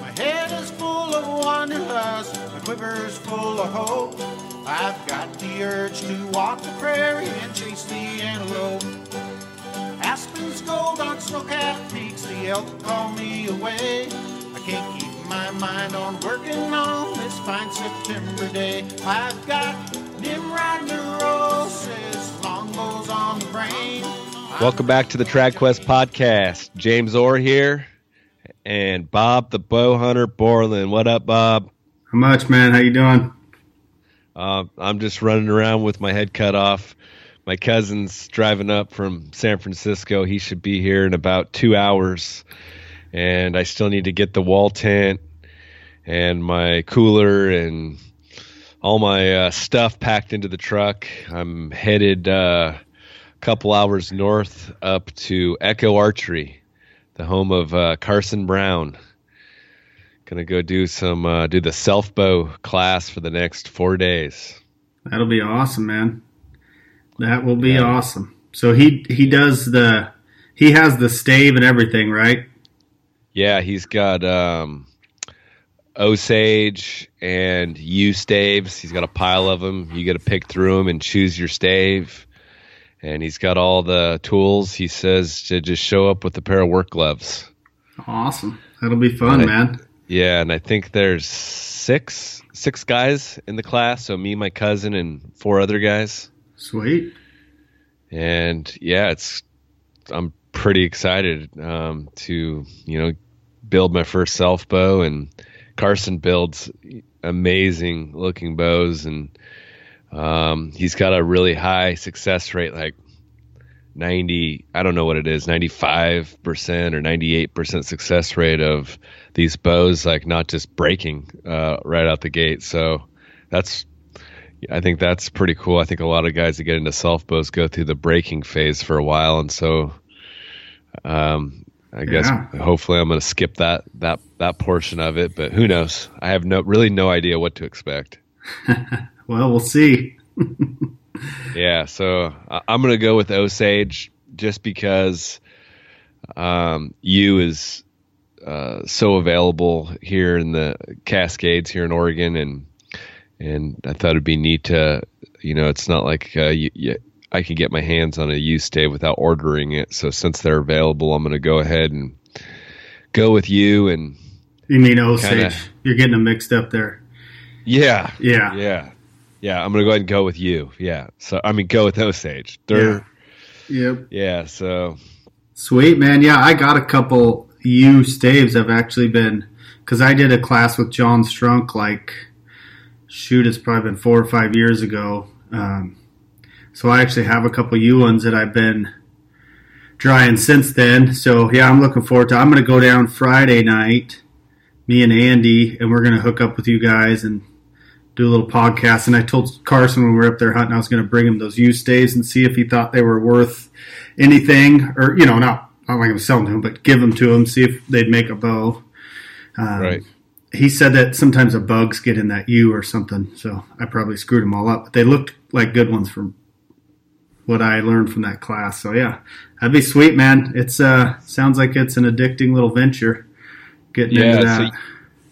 My head is full of wanderlust, my quiver's full of hope. I've got the urge to walk the prairie and chase the antelope. Aspens gold on snow-capped peaks, the elk call me away. I can't keep my mind on working on this fine September day. I've got Nimrod Welcome back to the Trad Quest podcast. James Orr here, and Bob the Bow Hunter Borland. What up, Bob? How much, man? How you doing? Uh, I'm just running around with my head cut off. My cousin's driving up from San Francisco. He should be here in about two hours, and I still need to get the wall tent and my cooler and all my uh, stuff packed into the truck. I'm headed uh, couple hours north up to Echo Archery, the home of uh, Carson Brown. Gonna go do some uh, do the self bow class for the next four days. That'll be awesome, man. That will be Yeah. awesome. So he he does the he has the stave and everything, right? Yeah, he's got um, Osage and yew staves. He's got a pile of them. You got to pick through them and choose your stave. And he's got all the tools. He says to just show up with a pair of work gloves. Awesome. That'll be fun, Right. man. Yeah, and I think there's six six guys in the class. So me, my cousin, and four other guys. Sweet. and yeah, it's I'm pretty excited um, to you know build my first self bow, and Carson builds amazing looking bows, and um, he's got a really high success rate, like ninety I don't know what it is, ninety five percent or ninety eight percent success rate of these bows, like not just breaking uh, right out the gate. So that's I think that's pretty cool. I think a lot of guys that get into self bows go through the breaking phase for a while, and so um, I guess Yeah. hopefully I'm going to skip that that that portion of it. But who knows? I have no really no idea what to expect. Well, we'll see. Yeah, so I'm going to go with Osage just because um, yew is uh, so available here in the Cascades here in Oregon, and and I thought it'd be neat to, you know, it's not like uh, you, you, I can get my hands on a a yew stave without ordering it. So since they're available, I'm going to go ahead and go with you. And You mean Osage? Kinda. You're getting them mixed up there. yeah, Yeah. yeah, yeah, I'm going to go ahead and go with yew. Yeah, so I mean, go with Osage. They're Yep. yeah, so Sweet, man. Yeah, I got a couple yew staves. I've actually been because I did a class with John Strunk like shoot, it's probably been four or five years ago. Um, so I actually have a couple yew ones that I've been drying since then. So yeah, I'm looking forward to. I'm going to go down Friday night, me and Andy, and we're going to hook up with you guys and do a little podcast. And I told Carson when we were up there hunting, I was going to bring him those yew stays and see if he thought they were worth anything, or you know, not not like I'm selling to him, but give them to him, see if they'd make a bow. Um, right. he said that sometimes the bugs get in that yew or something, so I probably screwed them all up. But they looked like good ones from what I learned from that class. So yeah, that'd be sweet, man. It's uh sounds like it's an addicting little venture. Getting into that. so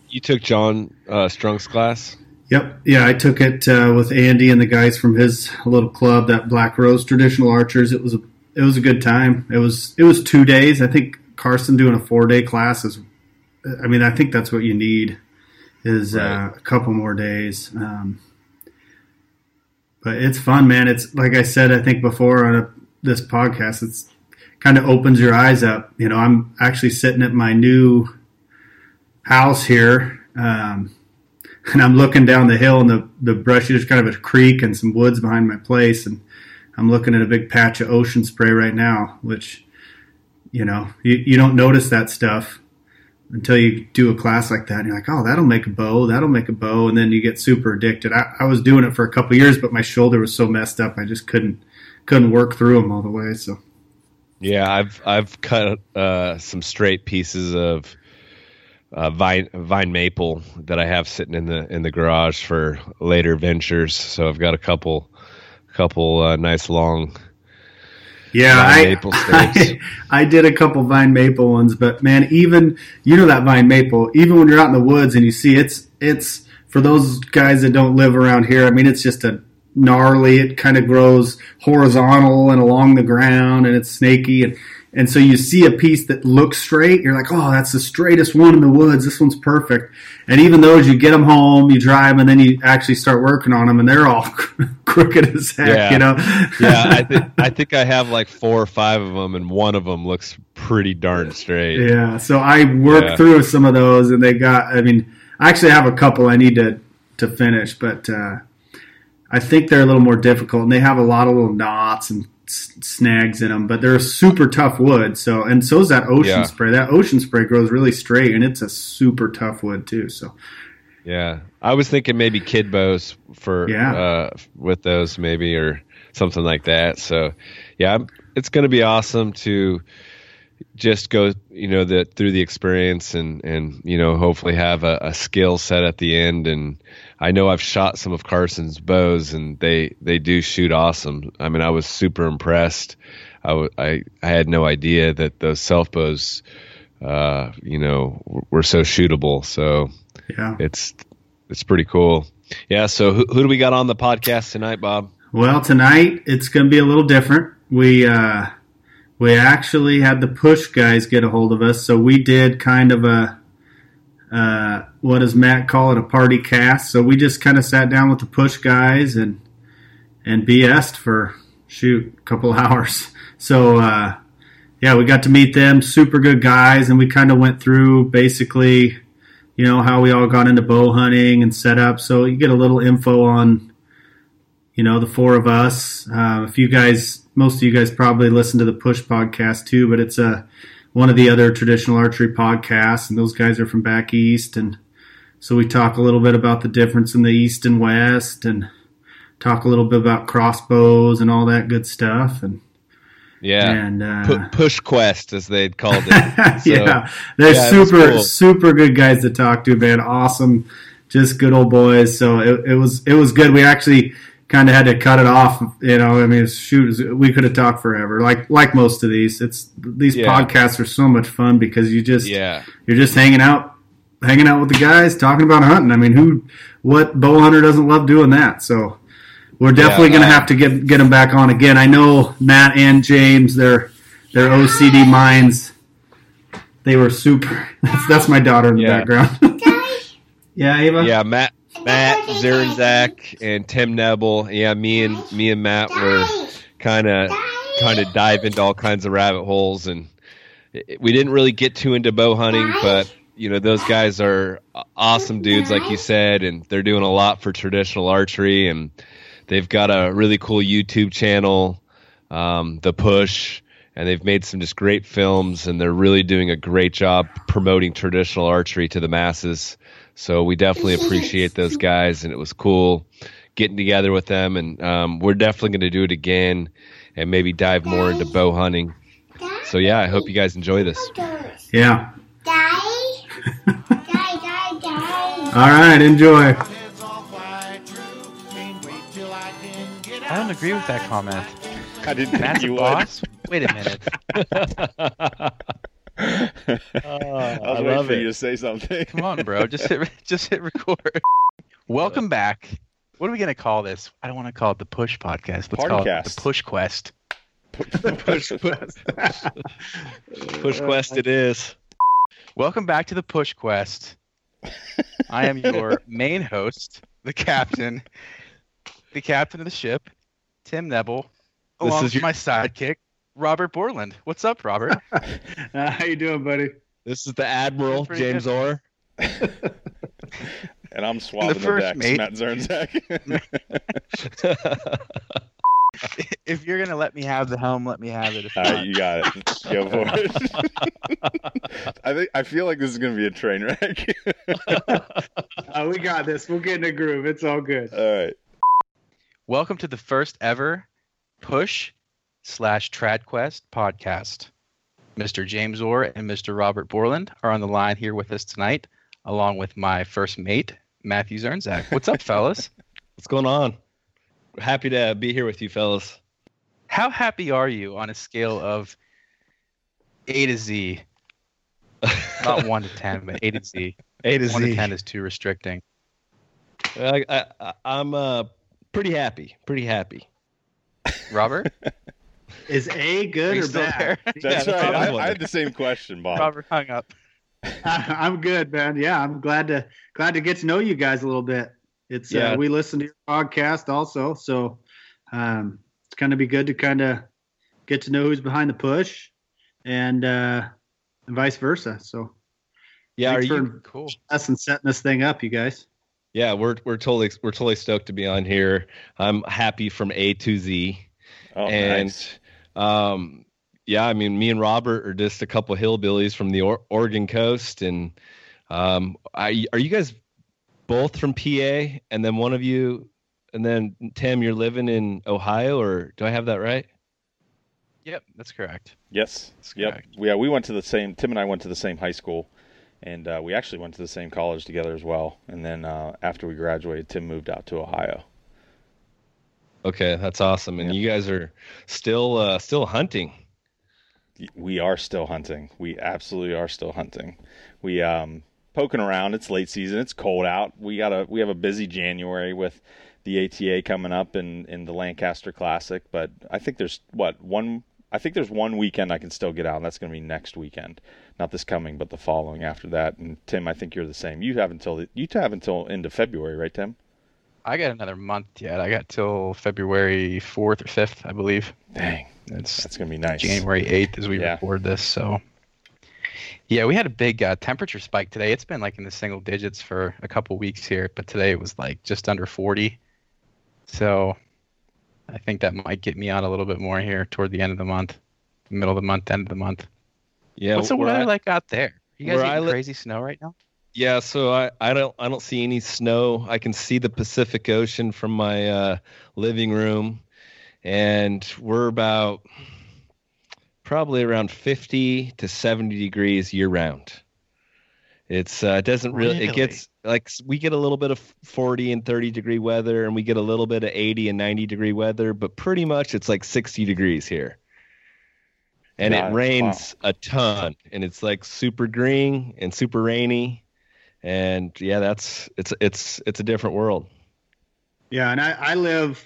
you took John uh, Strunk's class. Yep. Yeah, I took it uh, with Andy and the guys from his little club, that Black Rose Traditional Archers. It was a it was a good time. It was it was two days. I think Carson doing a four day class is. I mean, I think that's what you need is uh, a couple more days. Um, but it's fun, man. It's like I said, I think before on a, this podcast, it's kind of opens your eyes up. You know, I'm actually sitting at my new house here. Um, and I'm looking down the hill and the, the brush there's kind of a creek and some woods behind my place and I'm looking at a big patch of ocean spray right now, which you know, you, you don't notice that stuff until you do a class like that and you're like, Oh, that'll make a bow, that'll make a bow and then you get super addicted. I, I was doing it for a couple years, but my shoulder was so messed up I just couldn't couldn't work through them all the way. So Yeah, I've I've cut uh, some straight pieces of uh, vine vine maple that I have sitting in the in the garage for later ventures. So I've got a couple couple uh, nice long Yeah, I, maple. I I did a couple vine maple ones, but man, even you know that vine maple, even when you're out in the woods and you see it's it's for those guys that don't live around here. I mean, it's just a gnarly. It kind of grows horizontal and along the ground, and it's snaky and. And so you see a piece that looks straight, you're like, oh, that's the straightest one in the woods. This one's perfect. And even those, you get them home, you dry them, and then you actually start working on them, and they're all crooked as heck, Yeah. you know? yeah, I think I think I have like four or five of them, and one of them looks pretty darn straight. Yeah, so I worked Yeah. through some of those, and they got. I mean, I actually have a couple I need to to finish, but uh, I think they're a little more difficult, and they have a lot of little knots and s- snags in them. But they're a super tough wood. So, and so is that ocean Yeah. spray. That ocean spray grows really straight, and it's a super tough wood too. So, Yeah, I was thinking maybe kid bows for Yeah. uh, with those maybe or something like that. So yeah, it's going to be awesome to just go you know the through the experience and and you know hopefully have a, a skill set at the end and I know I've shot some of Carson's bows and they they do shoot awesome. I mean I was super impressed. I w- I, I had no idea that those self bows uh, you know w- were so shootable. So yeah. it's it's pretty cool. Yeah. So who, who do we got on the podcast tonight, Bob? Well, tonight it's going to be a little different. We uh, we actually had the push guys get a hold of us, so we did kind of a uh, what does Matt call it a party cast. So we just kind of sat down with the push guys and and BS'd for shoot a couple hours. So uh, yeah, we got to meet them, super good guys, and we kind of went through basically, you know, how we all got into bow hunting and set up. So you get a little info on you know, the four of us. Uh, if you guys, most of you guys probably listen to the Push podcast too, but it's a one of the other traditional archery podcasts, and those guys are from back east, and so we talk a little bit about the difference in the east and west, and talk a little bit about crossbows and all that good stuff, and Yeah. and uh, Pu- Push Quest, as they'd called it. So, yeah, they're yeah, super cool. super good guys to talk to, man. Awesome, just good old boys. So it, it was it was good. We actually kind of had to cut it off. You know, I mean, shoot, we could have talked forever. Like like most of these, it's these Yeah. podcasts are so much fun because you just Yeah. you're just hanging out hanging out with the guys talking about hunting. I mean, who what bow hunter doesn't love doing that? So. We're definitely Yeah, going to have to get get them back on again. I know Matt and James, their their OCD minds they were super. That's, that's my daughter in the Yeah. background. yeah, Ava. Yeah. Matt, Matt, Zernzak, and Tim Nebel. Yeah. Me and me and Matt were kind of kind of dive into all kinds of rabbit holes, and it- we didn't really get too into bow hunting, but you know those guys are awesome dudes, like you said, and they're doing a lot for traditional archery, and they've got a really cool YouTube channel, um, The Push, and they've made some just great films, and they're really doing a great job promoting traditional archery to the masses. So we definitely appreciate those guys, and it was cool getting together with them, and um, we're definitely going to do it again, and maybe dive more into bow hunting. So yeah, I hope you guys enjoy this. Yeah. Die. die, die, die. All right. Enjoy. Heads all fly true. Can't wait till I can get I don't agree with that comment. I didn't think Matt's you would. boss? Wait a minute. Oh, I was I waiting love for it. you to say something. Come on, bro. Just hit just hit record. Welcome back. What are we gonna call this? I don't want to call it the Push Podcast. Let's call it the Push Quest. Push, push, push quest it is. Welcome back to the Push Quest. I am your main host, the captain, the captain of the ship, Tim Nebel, This is with your- my sidekick, Robert Borland. What's up, Robert? Uh, how you doing, buddy? This is the Admiral James good. Orr. and I'm swabbing the, first decks, mate. Matt Zernzak. if you're gonna let me have the helm, let me have it. If All not, right, you got it. Go for it. I think I feel like this is gonna be a train wreck. Uh, we got this. We'll get in a groove. It's all good. All right. Welcome to the first ever Push slash TradQuest podcast. Mr. James Orr and Mr. Robert Borland are on the line here with us tonight, along with my first mate, Matthew Zernzak. What's up, fellas? What's going on? Happy to be here with you, fellas. How happy are you on a scale of A to Z? Not one to ten, but A to Z. A to Z. One to ten is too restricting. I, I'm uh, pretty happy. Pretty happy. Robert, Is A good or bad? That's Yeah, right. I, I I had the same question, Bob. Robert hung up. I'm good, man. Yeah, I'm glad to glad to get to know you guys a little bit. It's Yeah. uh, we listen to your podcast also, so um, it's going to be good to kind of get to know who's behind the push, and uh, and vice versa. So Yeah, are you? Cool. us and setting this thing up, you guys. Yeah, we're we're totally we're totally stoked to be on here. I'm happy from A to Z, Oh, and nice. Um, yeah, I mean, me and Robert are just a couple hillbillies from the or- Oregon coast, and um, I, are you guys both from PA? And then one of you, and then Tim, you're living in Ohio, or do I have that right? Yep, that's correct. Yes. That's Yep. Yeah, we went to the same. Tim and I went to the same high school, and uh, we actually went to the same college together as well. And then uh, after we graduated, Tim moved out to Ohio. Okay, that's awesome. And Yeah. you guys are still uh, still hunting. We are still hunting. We absolutely are still hunting. We um poking around. It's late season. It's cold out. We got a we have a busy January with the ATA coming up and in the Lancaster Classic. But I think there's what one. I think there's one weekend I can still get out, and that's going to be next weekend, not this coming, but the following after that. And Tim, I think you're the same. You have until the, you have until end of February, right, Tim? I got another month yet. I got till February fourth or fifth, I believe. Dang, It's that's going to be nice. January 8th as we Yeah. record this. So, yeah, we had a big uh, temperature spike today. It's been like in the single digits for a couple weeks here, but today it was like just under 40. So, I think that might get me out a little bit more here toward the end of the month, middle of the month, end of the month. Yeah, What's the weather I- like out there? You guys where getting li- crazy snow right now? Yeah, so I, I don't I don't see any snow. I can see the Pacific Ocean from my uh, living room, and we're about probably around fifty to seventy degrees year round. It's uh, it doesn't really, Really? it gets like we get a little bit of forty and thirty degree weather, and we get a little bit of eighty and ninety degree weather, but pretty much it's like sixty degrees here. And it it. rains a ton, and it's like super green and super rainy and yeah that's it's it's it's a different world Yeah, and I, I live.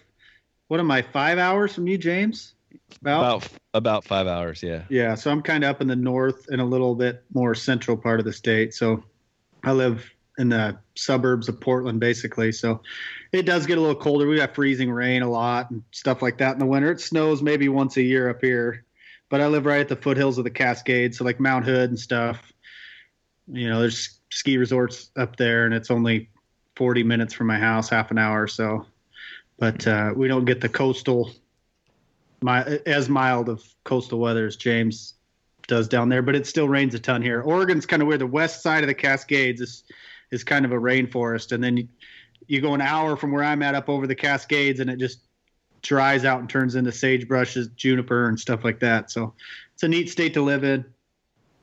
What am I? Five hours from you, James? About. about about five hours yeah Yeah, so I'm kind of up in the north and a little bit more central part of the state. So I live in the suburbs of Portland, basically. So it does get a little colder. We got freezing rain a lot and stuff like that in the winter. It snows maybe once a year up here, but I live right at the foothills of the Cascades, so like Mount Hood and stuff. You know, there's ski resorts up there, and it's only 40 minutes from my house, half an hour or so. But uh, we don't get the coastal my as mild of coastal weather as James does down there, but it still rains a ton here. Oregon's kind of where the west side of the Cascades is is kind of a rainforest, and then you, you go an hour from where I'm at up over the Cascades, and it just dries out and turns into sagebrushes, juniper, and stuff like that. So it's a neat state to live in.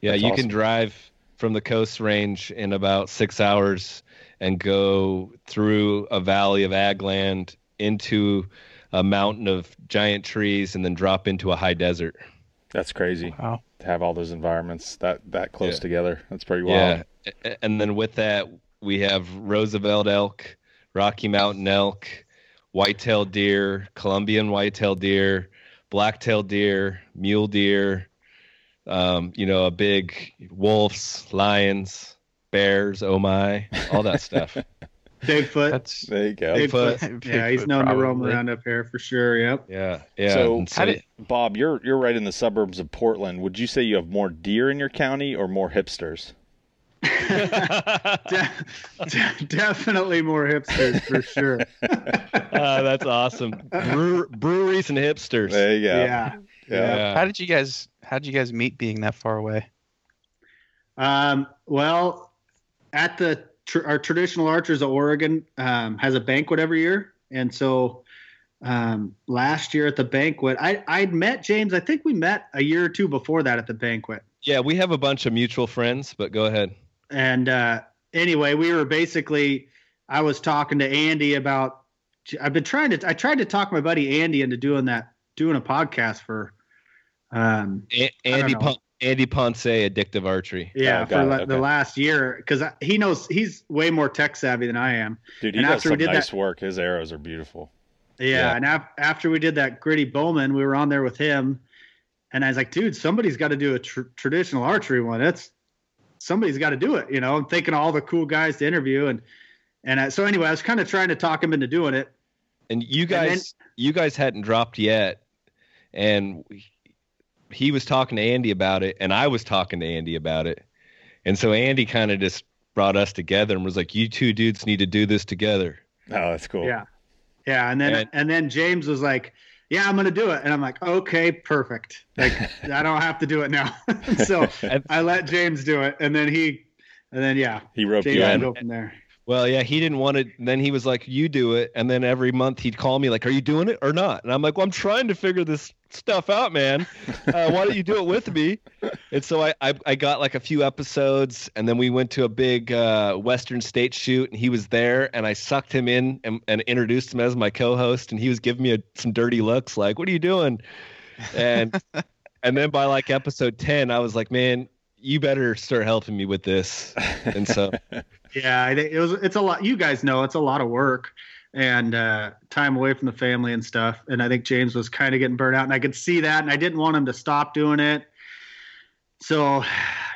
yeah That's you awesome. can drive from the coast range in about six hours and go through a valley of ag land into a mountain of giant trees and then drop into a high desert That's crazy Wow. to have all those environments that that close Yeah. together. That's pretty wild. yeah and then with that we have roosevelt elk rocky mountain elk white-tailed deer columbian white-tailed deer black-tailed deer mule deer um, you know a big wolves lions bears oh my all that stuff Bigfoot. That's There you go. Bigfoot. yeah, he's Bigfoot, known to roam around up here for sure. Yep. yeah yeah So, and How did, Bob, you're you're right in the suburbs of Portland. Would you say you have more deer in your county or more hipsters? De- de- definitely more hipsters for sure. Ah, that's awesome Brewer, breweries and hipsters There you go. Yeah. Yeah. how did you guys how did you guys meet being that far away? Um, well, at the tr- our traditional archers of Oregon um, has a banquet every year, and so um, last year at the banquet, I I'd met James. I think we met a year or two before that at the banquet, yeah we have a bunch of mutual friends but go ahead and uh, anyway, we were basically. I was talking to Andy about. I've been trying to. I tried to talk my buddy Andy into doing that doing a podcast for, um, A- Andy know. Pon- Andy Ponce, Addictive Archery. yeah, Oh, for la- okay. the last year because he knows he's way more tech savvy than I am. Dude, he And does after some did nice that- work. His arrows are beautiful. Yeah, Yeah. and ap- after we did that gritty Bowmen, we were on there with him, and I was like, dude, somebody's got to do a tr- traditional archery one. That's somebody's got to do it. You know, I'm thinking of all the cool guys to interview, and and I, so anyway, I was kind of trying to talk him into doing it. And you guys, you guys hadn't dropped yet, and he was talking to Andy about it, and I was talking to Andy about it, and so Andy kind of just brought us together and was like, "You two dudes need to do this together." Oh, that's cool. Yeah, yeah, and then And- and then James was like, yeah, I'm gonna do it, and I'm like, okay, perfect. Like I don't have to do it now. so And- I let James do it, and then he, and then yeah, He roped James you in. go from there. Well, yeah, he didn't want it. Then he was like, "You do it," and then every month he'd call me like, "Are you doing it or not?" And I'm like, "Well, I'm trying to figure this stuff out, man. Uh, why don't you do it with me?" And so I, I, I got like a few episodes, and then we went to a big uh, Western State shoot, and he was there, and I sucked him in and, and introduced him as my co-host, and he was giving me a, some dirty looks, like, "What are you doing?" And and then by like episode ten, I was like, "Man." You better start helping me with this, and so Yeah, it was. It's a lot. You guys know it's a lot of work and uh, time away from the family and stuff. And I think James was kind of getting burnt out, and I could see that. And I didn't want him to stop doing it. So,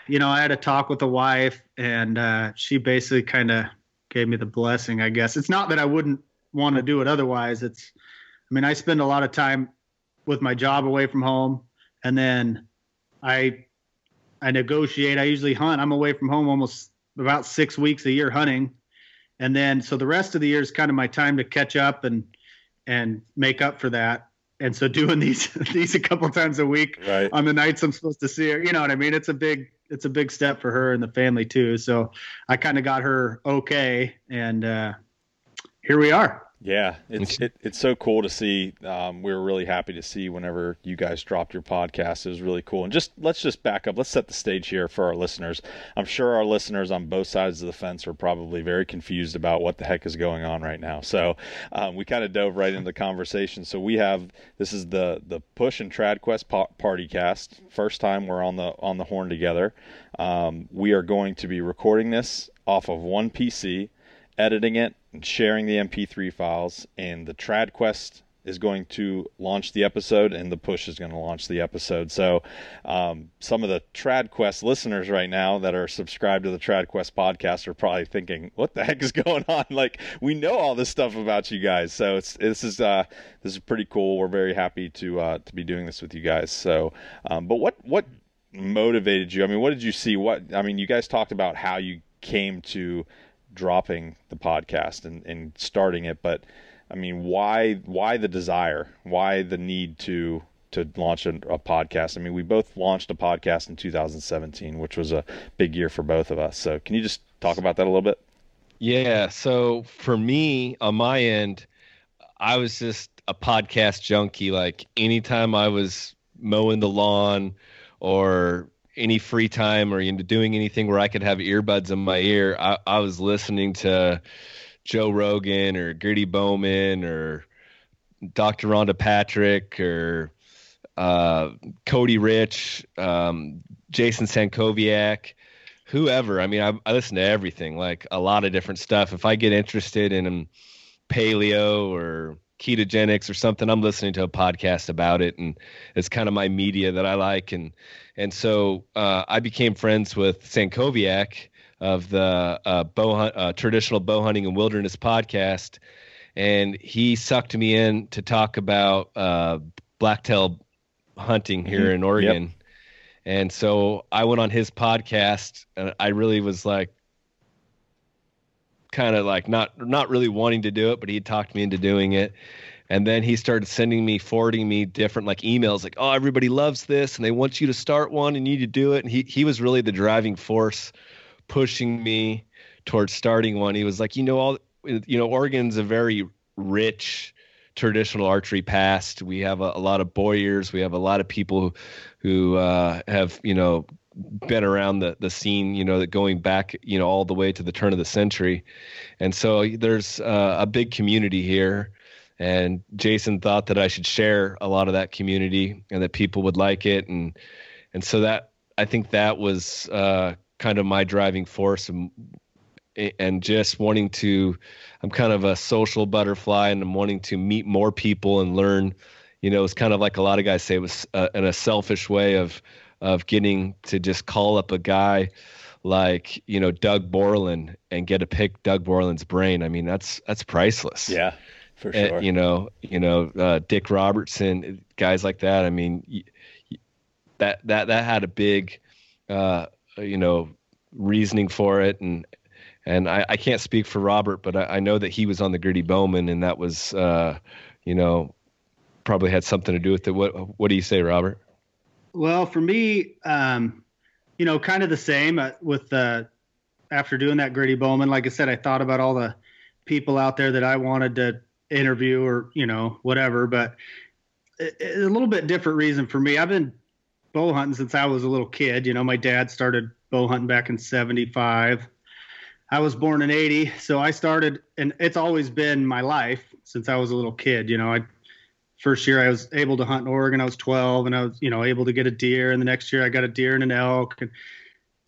you know, I had a talk with the wife, and uh, she basically kind of gave me the blessing. I guess it's not that I wouldn't want to do it otherwise. It's, I mean, I spend a lot of time with my job away from home, and then I, I negotiate. I usually hunt. I'm away from home almost about six weeks a year hunting, and then so the rest of the year is kind of my time to catch up and and make up for that. And so doing these these a couple times a week Right. on the nights I'm supposed to see her, you know what I mean? It's a big it's a big step for her and the family too. So I kind of got her okay, and uh, here we are. Yeah, it's it, it's so cool to see. Um, we were really happy to see whenever you guys dropped your podcast. It was really cool. And just let's just back up. Let's set the stage here for our listeners. I'm sure our listeners on both sides of the fence are probably very confused about what the heck is going on right now. So um, we kind of dove right into the conversation. So we have this is the the Push and Trad Quest Party Cast. First time we're on the on the horn together. Um, we are going to be recording this off of one PC editing it and sharing the MP3 files. And the TradQuest is going to launch the episode, and the Push is going to launch the episode. So, um, some of the TradQuest listeners right now that are subscribed to the TradQuest podcast are probably thinking, "What the heck is going on?" Like, we know all this stuff about you guys, so it's this is uh, this is pretty cool. We're very happy to uh, to be doing this with you guys. So, um, but what what motivated you? I mean, what did you see? What I mean, you guys talked about how you came to dropping the podcast and, and starting it, but I mean, why why the desire? Why the need to to launch a, a podcast? I mean, we both launched a podcast in 2017, which was a big year for both of us. So, can you just talk about that a little bit? Yeah. So for me, on my end, I was just a podcast junkie. Like anytime I was mowing the lawn or any free time or into doing anything where I could have earbuds in my ear, I, I was listening to Joe Rogan or Gritty Bowmen or Dr. Rhonda Patrick or uh, Cody Rich, um, Jason Sankoviak whoever. I mean, I, I listen to everything, like a lot of different stuff. If I get interested in paleo or ketogenics or something, I'm listening to a podcast about it, and it's kind of my media that I like. And and so uh, I became friends with Sankoviak of the uh, bow uh, traditional bow hunting and wilderness podcast, and he sucked me in to talk about uh, blacktail hunting here Mhm. in Oregon. And so I went on his podcast and I really was like kind of like not not really wanting to do it, but he talked me into doing it. And then he started sending me, forwarding me different like emails, like, "Oh, everybody loves this, and they want you to start one, and you need to do it." And he he was really the driving force, pushing me towards starting one. He was like, "You know, all you know, Oregon's a very rich traditional archery past. We have a, a lot of bowyers. We have a lot of people who, who uh, have you know been around the the scene. You know, that going back you know all the way to the turn of the century, and so there's uh, a big community here. and Jason thought that I should share a lot of that community and that people would like it, and and so that I think that was uh, kind of my driving force, and, and just wanting to. I'm kind of a social butterfly, and I'm wanting to meet more people and learn. You know, it's kind of like a lot of guys say, it was uh, in a selfish way of of getting to just call up a guy like you know Doug Borland and get to pick Doug Borland's brain. I mean, that's that's priceless. Yeah, for sure. you know, you know, uh, Dick Robertson, guys like that. I mean, that that that had a big, uh, you know, reasoning for it, and and I, I can't speak for Robert, but I, I know that he was on the Gritty Bowmen, and that was, uh, you know, probably had something to do with it. What what do you say, Robert? Well, for me, um, you know, kind of the same uh, with the after doing that gritty Bowmen. Like I said, I thought about all the people out there that I wanted to interview or you know whatever, but it, it's a little bit different reason for me. I've been bow hunting since I was a little kid. You know, my dad started bow hunting back in '75. I was born in '80, so I started, and it's always been my life since I was a little kid. You know, I first year I was able to hunt in Oregon. I was 12 and I was, you know, able to get a deer. And the next year I got a deer and an elk. And,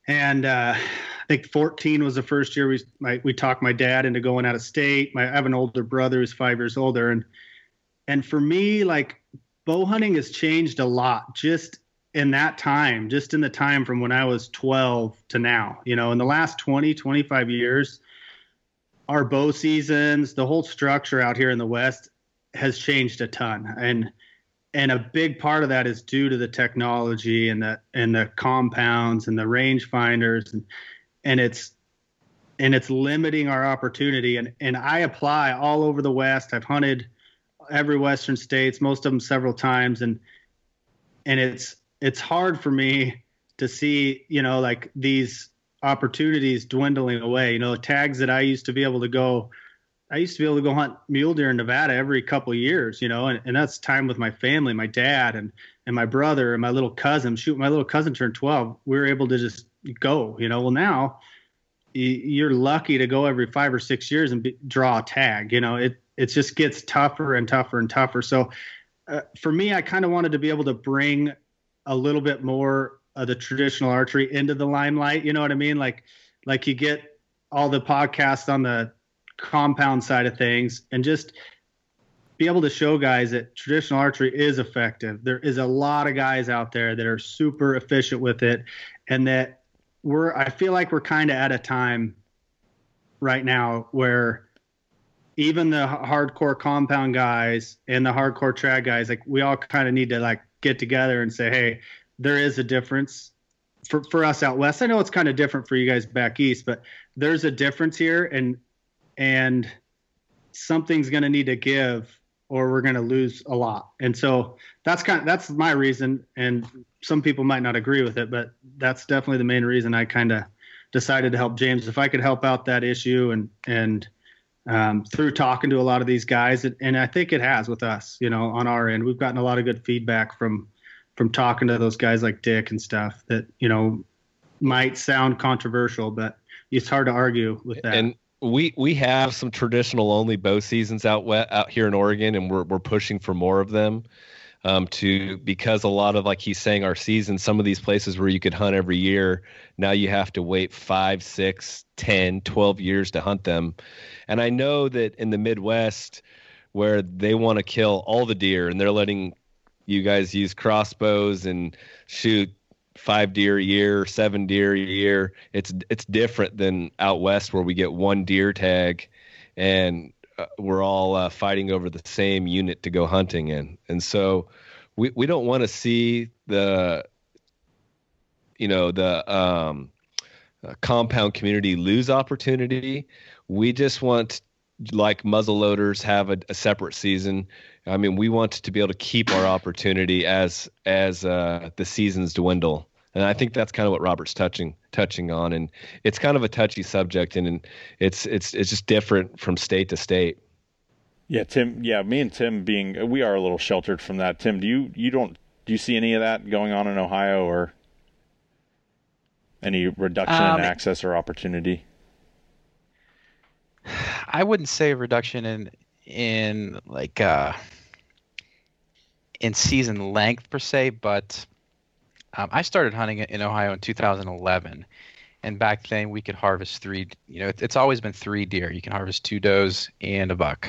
and uh, I think 14 was the first year we, my, we talked my dad into going out of state. My, I have an older brother who's five years older. And, and for me, like bow hunting has changed a lot just in that time, just in the time from when I was 12 to now, you know, in the last 20, 25 years, our bow seasons, the whole structure out here in the West has changed a ton. And and a big part of that is due to the technology and the and the compounds and the range finders. And and it's and it's limiting our opportunity. And and I apply all over the west. I've hunted every western states most of them several times. And and it's it's hard for me to see you know like these opportunities dwindling away. You know tags that I used to be able to go I used to be able to go hunt mule deer in Nevada every couple years, you know, and, and that's time with my family, my dad and and my brother and my little cousin. Shoot, my little cousin turned 12. We were able to just go, you know. Well, now you're lucky to go every five or six years and be, draw a tag. You know, it it just gets tougher and tougher and tougher. So uh, for me, I kind of wanted to be able to bring a little bit more of the traditional archery into the limelight. You know what I mean? Like like you get all the podcasts on the compound side of things and just be able to show guys that traditional archery is effective. There is a lot of guys out there that are super efficient with it and that we're I feel like we're kind of at a time right now where even the hardcore compound guys and the hardcore trad guys like we all kind of need to like get together and say hey there is a difference for for us out west. I know it's kind of different for you guys back east, but there's a difference here and and something's going to need to give or we're going to lose a lot. And so that's kind of that's my reason and some people might not agree with it, but that's definitely the main reason I kind of decided to help James if I could help out that issue and and um, through talking to a lot of these guys and, and I think it has with us, you know, on our end. We've gotten a lot of good feedback from from talking to those guys like Dick and stuff that, you know, might sound controversial, but it's hard to argue with that. And we we have some traditional only bow seasons out out here in Oregon, and we're we're pushing for more of them. Um, to because a lot of like he's saying our season, some of these places where you could hunt every year, now you have to wait five, six, ten, twelve years to hunt them. And I know that in the Midwest, where they want to kill all the deer, and they're letting you guys use crossbows and shoot five deer a year, seven deer a year. It's it's different than out west where we get one deer tag, and uh, we're all uh, fighting over the same unit to go hunting in. And so, we we don't want to see the, you know, the um, uh, compound community lose opportunity. We just want like muzzle loaders have a, a separate season. I mean, we want to be able to keep our opportunity as as uh, the seasons dwindle, and I think that's kind of what Robert's touching touching on. And it's kind of a touchy subject, and, and it's it's it's just different from state to state. Yeah, Tim. Yeah, me and Tim being we are a little sheltered from that. Tim, do you you don't do you see any of that going on in Ohio or any reduction Um, in access or opportunity? I wouldn't say a reduction in in like uh, in season length per se, but um, I started hunting in Ohio in 2011, and back then we could harvest three. You know, it's always been three deer. You can harvest two does and a buck,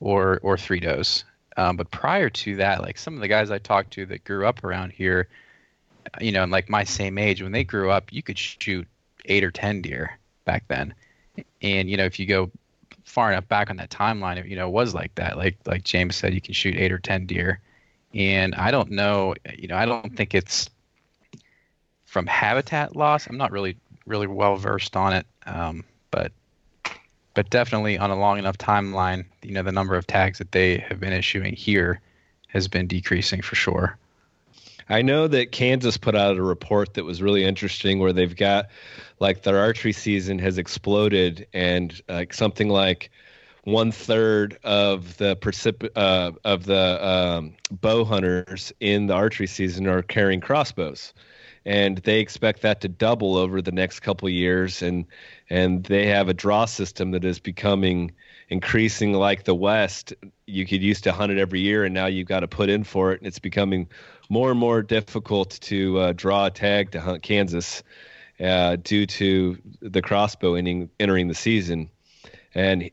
or or three does. Um, but prior to that, like some of the guys I talked to that grew up around here, you know, and like my same age, when they grew up, you could shoot eight or ten deer back then. And you know, if you go far enough back on that timeline, it, you know, was like that. Like like James said, you can shoot eight or ten deer. And I don't know, you know, I don't think it's from habitat loss. I'm not really really well versed on it, um, but but definitely on a long enough timeline, you know, the number of tags that they have been issuing here has been decreasing for sure. I know that Kansas put out a report that was really interesting where they've got like their archery season has exploded and like something like one third of the precip- uh, of the um, bow hunters in the archery season are carrying crossbows. And they expect that to double over the next couple years and and they have a draw system that is becoming increasing like the west. You could used to hunt it every year and now you've got to put in for it and it's becoming more and more difficult to uh, draw a tag to hunt kansas uh, due to the crossbow ending, entering the season and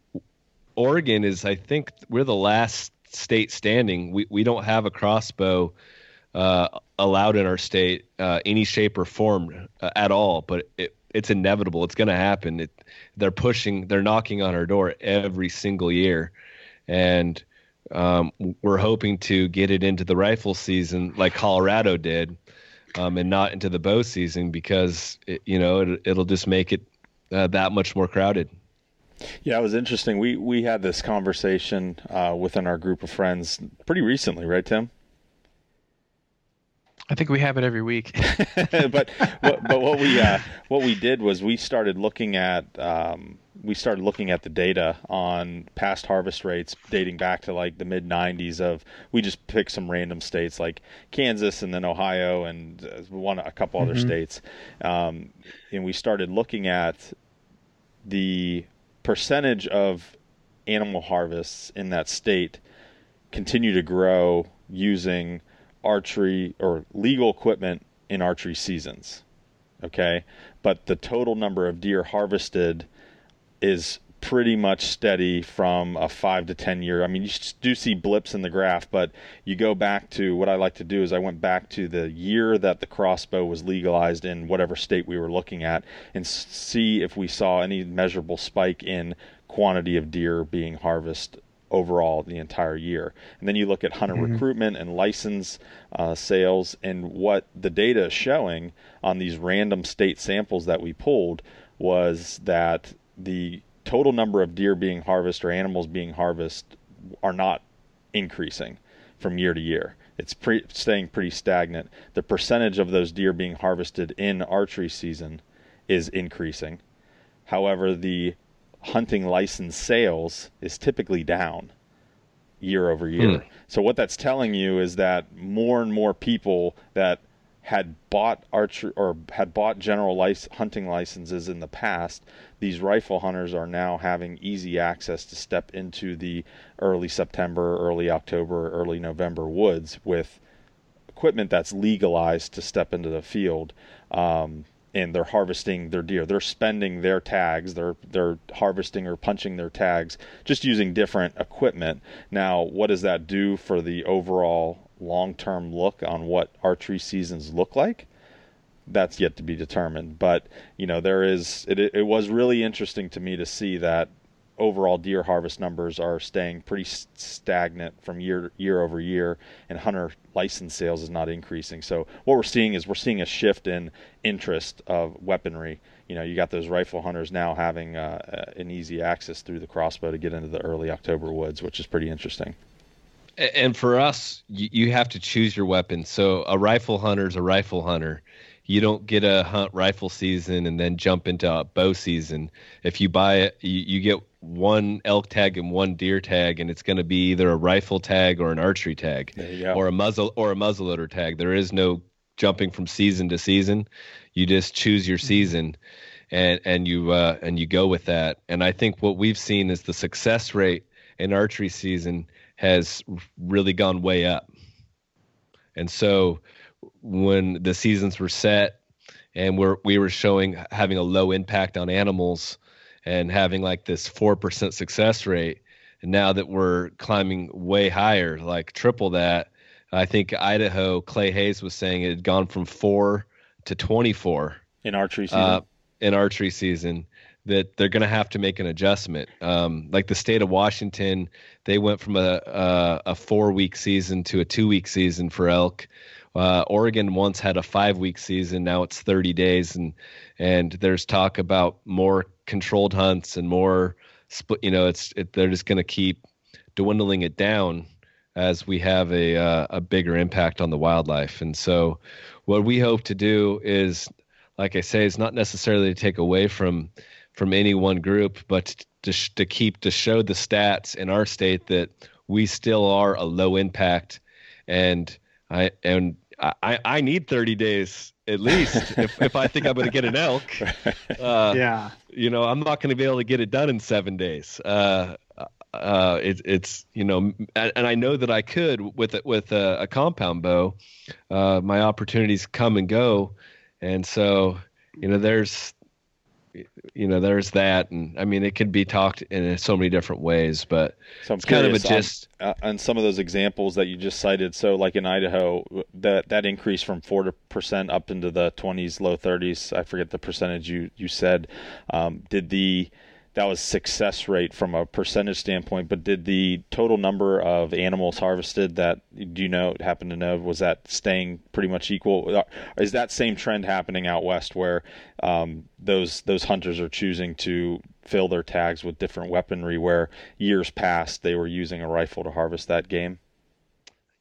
oregon is i think we're the last state standing we, we don't have a crossbow uh, allowed in our state uh, any shape or form uh, at all. But it, it's inevitable. It's going to happen. It, they're pushing. They're knocking on our door every single year, and um, we're hoping to get it into the rifle season like Colorado did, um, and not into the bow season because it, you know it, it'll just make it uh, that much more crowded. Yeah, it was interesting. We we had this conversation uh, within our group of friends pretty recently, right, Tim? I think we have it every week. but what, but what we uh, what we did was we started looking at um, we started looking at the data on past harvest rates dating back to like the mid 90s of we just picked some random states like Kansas and then Ohio and uh, one a couple mm-hmm. other states um, and we started looking at the percentage of animal harvests in that state continue to grow using archery or legal equipment in archery seasons. Okay. But the total number of deer harvested is pretty much steady from a five to 10 year. I mean, you do see blips in the graph, but you go back to what I like to do is I went back to the year that the crossbow was legalized in whatever state we were looking at and see if we saw any measurable spike in quantity of deer being harvested overall the entire year. And then you look at hunter mm-hmm. recruitment and license uh, sales, and what the data is showing on these random state samples that we pulled was that the total number of deer being harvested or animals being harvested are not increasing from year to year. It's pre- staying pretty stagnant. The percentage of those deer being harvested in archery season is increasing. However, the hunting license sales is typically down year over year. Hmm. So what that's telling you is that more and more people that had bought archer or had bought general hunting licenses in the past, these rifle hunters are now having easy access to step into the early September, early October, early November woods with equipment that's legalized to step into the field. Um, and they're harvesting their deer. They're spending their tags. They're they're harvesting or punching their tags, just using different equipment. Now, what does that do for the overall long-term look on what archery seasons look like? That's yet to be determined. But you know, there is. It it was really interesting to me to see that overall deer harvest numbers are staying pretty stagnant from year year over year, and hunter license sales is not increasing. So what we're seeing is we're seeing a shift in interest of weaponry. You know, you got those rifle hunters now having uh, uh an easy access through the crossbow to get into the early October woods, which is pretty interesting. And for us, you have to choose your weapon. So a rifle hunter is a rifle hunter you don't get a hunt rifle season and then jump into a bow season. If you buy it, you, you get one elk tag and one deer tag, and it's going to be either a rifle tag or an archery tag, or a muzzle or a muzzleloader tag. There is no jumping from season to season. You just choose your mm-hmm. season, and and you uh, and you go with that. And I think what we've seen is the success rate in archery season has really gone way up. And so when the seasons were set and we're, we were showing having a low impact on animals and having like this 4% success rate, and now that we're climbing way higher, like triple that, I think Idaho, Clay Hayes was saying it had gone from four to 24 in archery season. uh, in archery season that they're going to have to make an adjustment. Um, like the state of Washington, they went from a a, a four week season to a two week season for elk. Uh, Oregon once had a five week season. Now it's 30 days, and and there's talk about more controlled hunts and more split. You know, it's it, they're just going to keep dwindling it down as we have a uh, a bigger impact on the wildlife. And so, what we hope to do is, like I say, is not necessarily to take away from from any one group, but to to keep to show the stats in our state that we still are a low impact, and I and I I need 30 days at least if if I think I'm going to get an elk. Uh, yeah. you know, I'm not going to be able to get it done in seven days. Uh, uh, it, it's you know, and, and I know that I could with it with a, a compound bow. Uh, my opportunities come and go, and so you know, there's you know, there's that, and I mean, it could be talked in so many different ways, but So it's kind of a on- gist. uh, on some of those examples that you just cited. So, like in Idaho, that that increase from four percent up into the 20s, low 30s. I forget the percentage you you said. Um, did the that was success rate from a percentage standpoint, but did the total number of animals harvested that do you know happen to know was that staying pretty much equal? Is that same trend happening out west where um, those those hunters are choosing to fill their tags with different weaponry where years past they were using a rifle to harvest that game?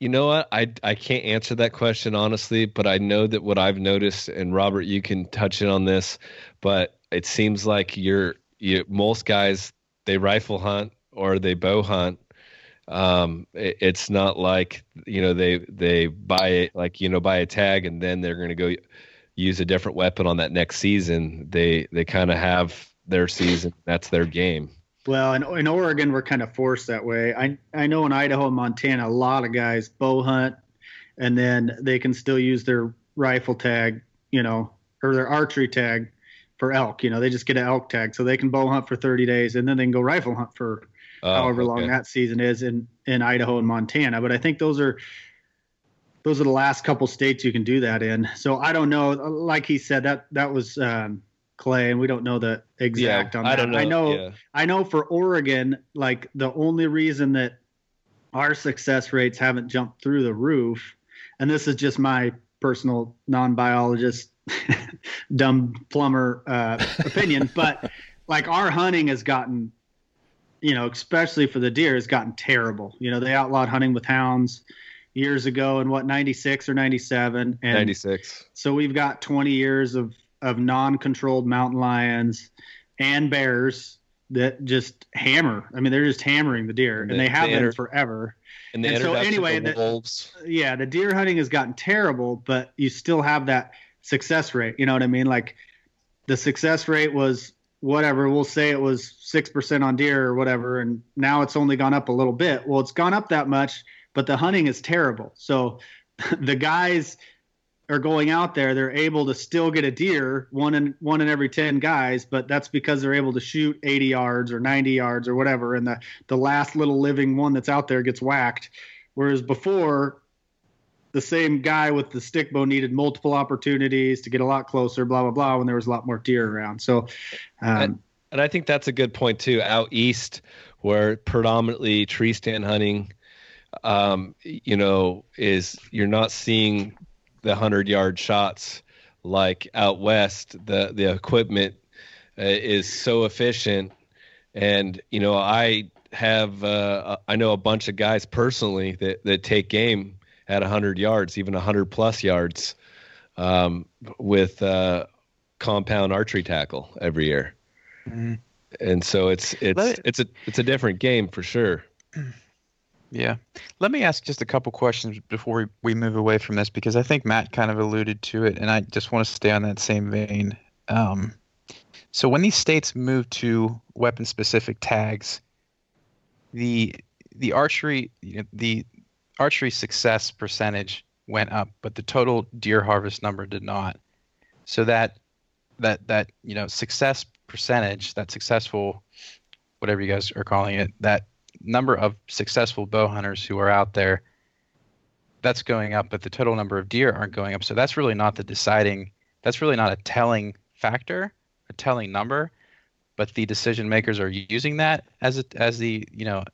You know what? I I can't answer that question honestly, but I know that what I've noticed, and Robert, you can touch in on this, but it seems like you're you most guys they rifle hunt or they bow hunt. Um, it, it's not like you know they they buy it like you know buy a tag and then they're going to go use a different weapon on that next season. They they kind of have their season. That's their game. Well, in, in Oregon, we're kind of forced that way. I I know in Idaho and Montana, a lot of guys bow hunt, and then they can still use their rifle tag, you know, or their archery tag for elk. You know, they just get an elk tag, so they can bow hunt for 30 days, and then they can go rifle hunt for Oh, however long that season is in in Idaho and Montana. But I think those are those are the last couple states you can do that in. So I don't know. Like he said, that that was um, Clay, and we don't know the exact yeah, on I don't know. I know. yeah. I know for Oregon, like the only reason that our success rates haven't jumped through the roof, and this is just my personal non-biologist, dumb plumber uh, opinion, but like our hunting has gotten, you know, especially for the deer, has gotten terrible. You know, they outlawed hunting with hounds years ago in what 96 or 97 and 96. so we've got 20 years of of non-controlled mountain lions and bears that just hammer. I mean, they're just hammering the deer, And and the- they have the been forever. And the And so anyway, of the- wolves. Yeah, the deer hunting has gotten terrible, but you still have that success rate. You know what I mean? Like the success rate was whatever. We'll say it was six percent on deer or whatever, and now it's only gone up a little bit. Well, it's gone up that much, but the hunting is terrible. So the guys are going out there, they're able to still get a deer, one in one in every ten guys, but that's because they're able to shoot 80 yards or 90 yards or whatever, and the the last little living one that's out there gets whacked. Whereas before, the same guy with the stick bow needed multiple opportunities to get a lot closer, blah blah blah, when there was a lot more deer around. So, um, And I think that's a good point too. Out east, where predominantly tree stand hunting, um, you know, is you're not seeing the hundred yard shots like out west. The the equipment uh, is so efficient, and you know, I have uh, I know a bunch of guys personally that that take game at hundred yards, even hundred plus yards, um, with uh, compound archery tackle every year Mhm. and so it's it's Let- it's a it's a different game for sure. Yeah. Let me ask just a couple questions before we, we move away from this because I think Matt kind of alluded to it, and I just want to stay on that same vein. Um, so, when these states move to weapon specific tags, the the archery you know, the archery success percentage went up, but the total deer harvest number did not. So that that that you know success percentage, that successful whatever you guys are calling it, that number of successful bow hunters who are out there, that's going up, but the total number of deer aren't going up. So that's really not the deciding. That's really not a telling factor, a telling number, but the decision makers are using that as a, as the you know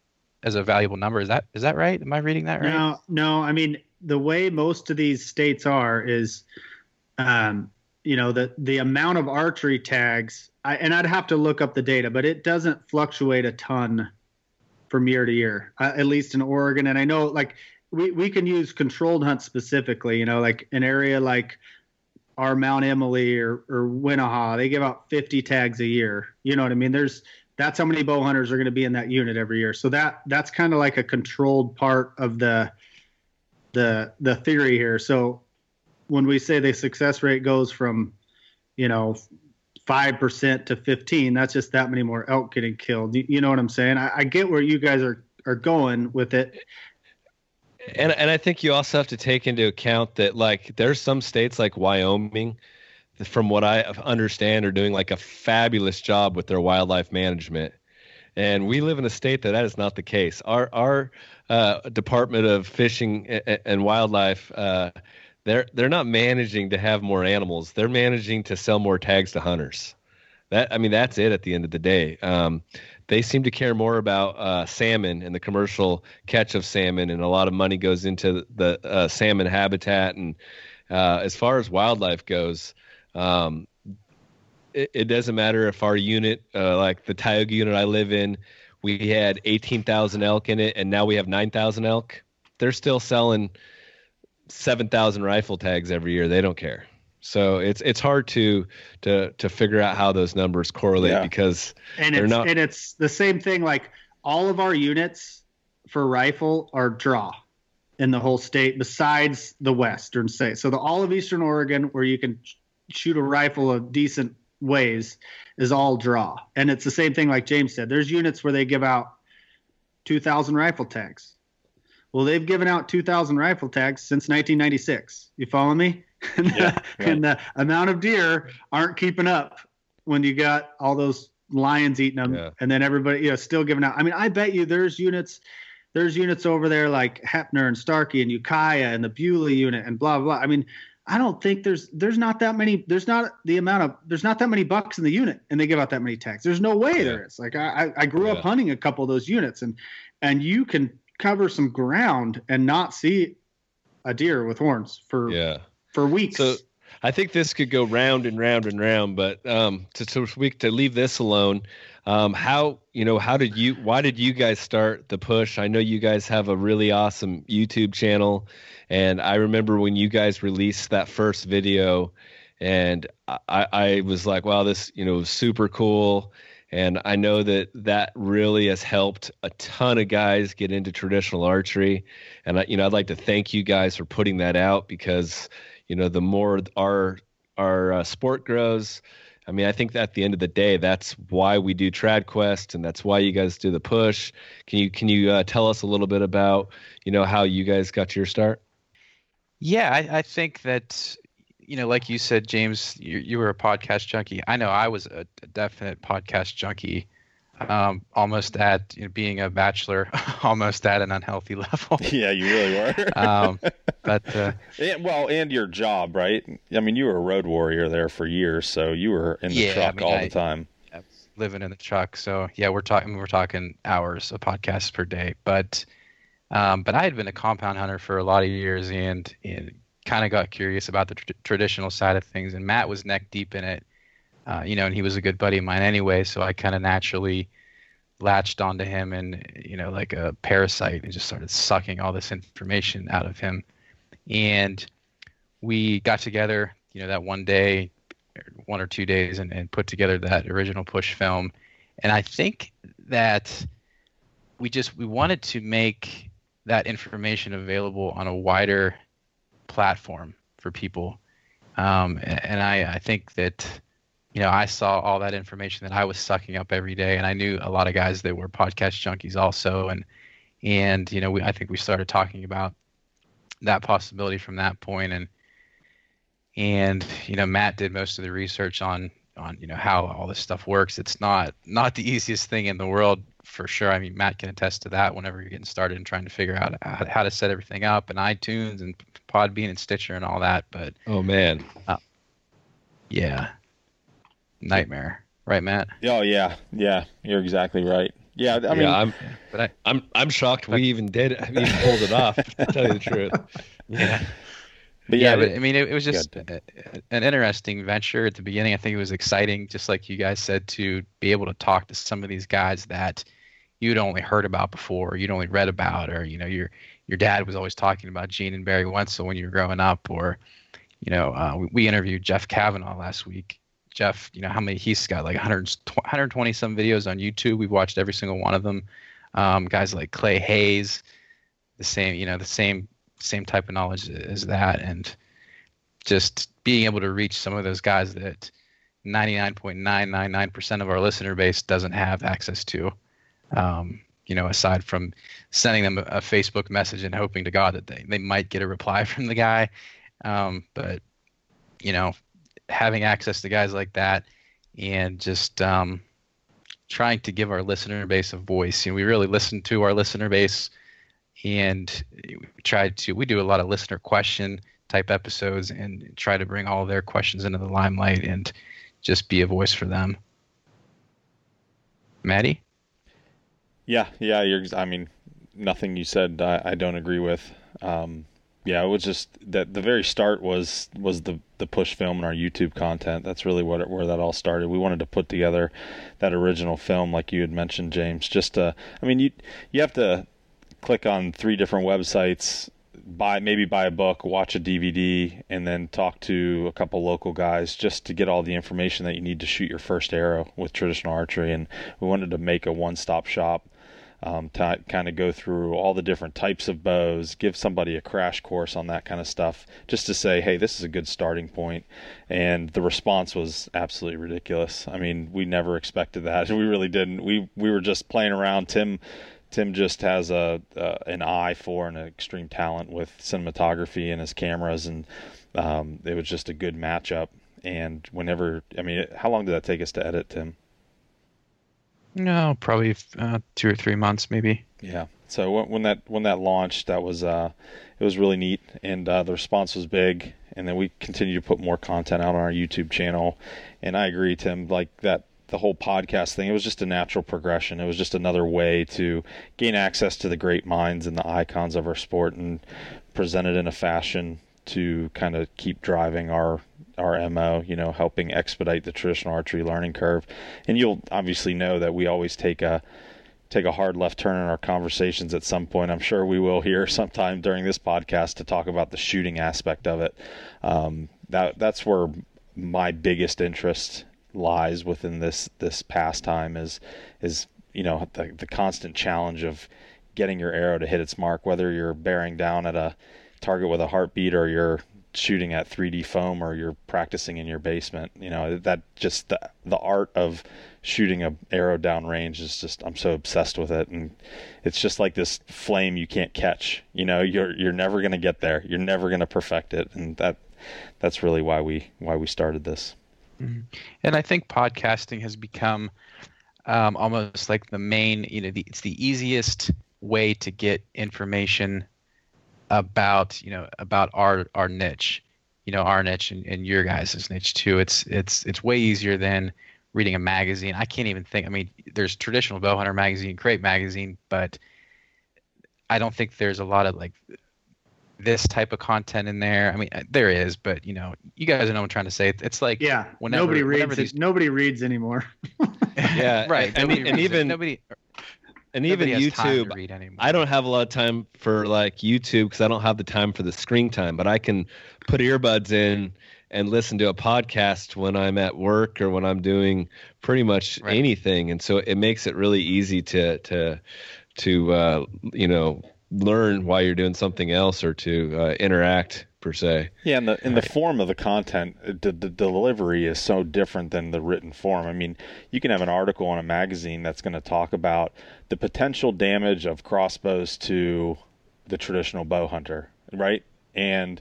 as a valuable number. Is that is that right? Am I reading that right? No, no. I mean, the way most of these states are is, um, you know, the the amount of archery tags. I, and I'd have to look up the data, but it doesn't fluctuate a ton from year to year, uh, at least in Oregon. And I know, like, we we can use controlled hunts specifically. You know, like an area like our Mount Emily or or Wenaha, they give out 50 tags a year. You know what I mean? There's that's how many bow hunters are going to be in that unit every year. So that that's kind of like a controlled part of the the the theory here. So when we say the success rate goes from, you know, five percent to fifteen, that's just that many more elk getting killed. You, you know what I'm saying? I, I get where you guys are are going with it. And and I think you also have to take into account that like there's some states like Wyoming from what I understand, are doing like a fabulous job with their wildlife management. And we live in a state that that is not the case. Our our uh, Department of Fishing and Wildlife, uh, they're they're not managing to have more animals. They're managing to sell more tags to hunters. That I mean, that's it at the end of the day. Um, they seem to care more about uh, salmon and the commercial catch of salmon, and a lot of money goes into the uh, salmon habitat. And uh, as far as wildlife goes, um, it, it, doesn't matter if our unit, uh, like the Tioga unit I live in, we had 18,000 elk in it, and now we have 9,000 elk. They're still selling 7,000 rifle tags every year. They don't care. So it's it's hard to to to figure out how those numbers correlate yeah. because and it's not... and it's the same thing. Like all of our units for rifle are draw in the whole state, besides the western state. So the all of Eastern Oregon, where you can shoot a rifle a decent ways is all draw. And it's the same thing like James said. There's units where they give out 2,000 rifle tags. Well, they've given out 2,000 rifle tags since 1996. You follow me? and, yeah, the, right. and the amount of deer aren't keeping up when you got all those lions eating them, yeah. and then everybody, you know, still giving out. I mean, I bet you there's units, there's units over there like Heppner and Starkey and Ukiah and the Beulah unit and blah blah. I mean, I don't think there's there's not that many there's not the amount of there's not that many bucks in the unit and they give out that many tags. There's no way yeah. there is. Like I I grew yeah. up hunting a couple of those units and and you can cover some ground and not see a deer with horns for yeah for weeks. So I think this could go round and round and round, but um, to to to leave this alone, um, how you know how did you why did you guys start the push? I know you guys have a really awesome YouTube channel and I remember when you guys released that first video, and I, I was like, wow, this you know was super cool. And I know that that really has helped a ton of guys get into traditional archery. And I, you know, I'd like to thank you guys for putting that out because, you know, the more our our uh, sport grows, I mean, I think that at the end of the day, that's why we do TradQuest, and that's why you guys do the push. Can you can you uh, tell us a little bit about you know how you guys got your start? Yeah, I, I think that you know, like you said, James, you, you were a podcast junkie. I know I was a, a definite podcast junkie, um, almost at you know, being a bachelor, almost at an unhealthy level. Yeah, you really were. um, but uh, and, well, and your job, right? I mean, you were a road warrior there for years, so you were in the yeah, truck I mean, all I, the time. living in the truck, so yeah, we're talking we're talking hours of podcasts per day, but um, but I had been a compound hunter for a lot of years and, and kind of got curious about the tr- traditional side of things. And Matt was neck deep in it, uh, you know, and he was a good buddy of mine anyway. So I kind of naturally latched onto him and, you know, like a parasite and just started sucking all this information out of him. And we got together, you know, that one day, one or two days, and, and put together that original push film. And I think that we just we wanted to make that information available on a wider platform for people. Um, and I, I think that you know, I saw all that information that I was sucking up every day, and I knew a lot of guys that were podcast junkies also, and and you know, we, I think we started talking about that possibility from that point, and and you know, Matt did most of the research on on you know how all this stuff works. It's not not the easiest thing in the world for sure. I mean, Matt can attest to that. Whenever you're getting started and trying to figure out how, how to set everything up, and iTunes and Podbean and Stitcher and all that, but Oh man. Uh, yeah, nightmare, right, Matt? Oh yeah, yeah, you're exactly right. Yeah, I mean, yeah, I'm But I, I'm I'm shocked we even did it. We even pulled it off. To tell you the truth. yeah. but yeah, yeah, but it- I mean, it, it was just a- an interesting venture at the beginning. I think it was exciting, just like you guys said, to be able to talk to some of these guys that you'd only heard about before, you'd only read about, or you know, your your dad was always talking about Gene and Barry Wensel when you were growing up, or you know, uh, we, we interviewed Jeff Kavanaugh last week. Jeff, you know, how many he's got like 100, 120 some videos on YouTube. We've watched every single one of them. Um, guys like Clay Hayes, the same, you know, the same same type of knowledge as that, and just being able to reach some of those guys that 99.999% of our listener base doesn't have access to. Um, you know, aside from sending them a, a Facebook message and hoping to God that they, they might get a reply from the guy. Um, but, you know, having access to guys like that and just um, trying to give our listener base a voice. You know, we really listen to our listener base and we try to, we do a lot of listener question type episodes and try to bring all their questions into the limelight and just be a voice for them. Maddie? Yeah, yeah, you're. I mean, nothing you said I, I don't agree with. Um, yeah, it was just that the very start was was the the push film and our YouTube content. That's really what it, where that all started. We wanted to put together that original film, like you had mentioned, James. Just to, I mean, you you have to click on three different websites, buy maybe buy a book, watch a DVD, and then talk to a couple local guys just to get all the information that you need to shoot your first arrow with traditional archery. And we wanted to make a one-stop shop um, to kind of go through all the different types of bows, give somebody a crash course on that kind of stuff, just to say, hey, this is a good starting point. And the response was absolutely ridiculous. I mean, we never expected that, we really didn't. We we were just playing around. Tim Tim just has a uh, an eye for and an extreme talent with cinematography and his cameras, and um, it was just a good matchup. And whenever, I mean, how long did that take us to edit, Tim? No, probably uh, two or three months, maybe. Yeah. So when, that when that launched, that was uh, it was really neat, and uh, the response was big. And then we continue to put more content out on our YouTube channel. And I agree, Tim. Like that, the whole podcast thing, it was just a natural progression. It was just another way to gain access to the great minds and the icons of our sport, and present it in a fashion to kind of keep driving our our mo you know helping expedite the traditional archery learning curve and you'll obviously know that we always take a take a hard left turn in our conversations at some point. I'm sure we will here sometime during this podcast to talk about the shooting aspect of it. Um, that that's where my biggest interest lies within this this pastime is is you know the the constant challenge of getting your arrow to hit its mark, whether you're bearing down at a target with a heartbeat or you're shooting at 3D foam or you're practicing in your basement. You know that just the the art of shooting a arrow down range is just I'm so obsessed with it and it's just like this flame you can't catch. You know, you're you're never going to get there. You're never going to perfect it and that that's really why we why we started this. And I think podcasting has become um, almost like the main, you know, the, it's the easiest way to get information about, you know, about our our niche, you know, our niche and, and your guys' niche too. It's it's it's way easier than reading a magazine. I can't even think. I mean, there's traditional bowhunter magazine, crate magazine, but I don't think there's a lot of like this type of content in there. I mean, there is, but you know, you guys know what I'm trying to say. It's like Yeah, whenever- nobody reads. these- nobody reads anymore. Yeah, right. and- nobody and reads it. even- nobody And nobody even YouTube, read. I don't have a lot of time for like YouTube because I don't have the time for the screen time, but I can put earbuds in and listen to a podcast when I'm at work or when I'm doing pretty much Right. anything. And so it makes it really easy to to to uh, you know learn while you're doing something else or to uh, interact per se. Yeah, and the in the form of the content, uh, the, the delivery is so different than the written form. I mean, you can have an article in a magazine that's going to talk about the potential damage of crossbows to the traditional bow hunter, right? And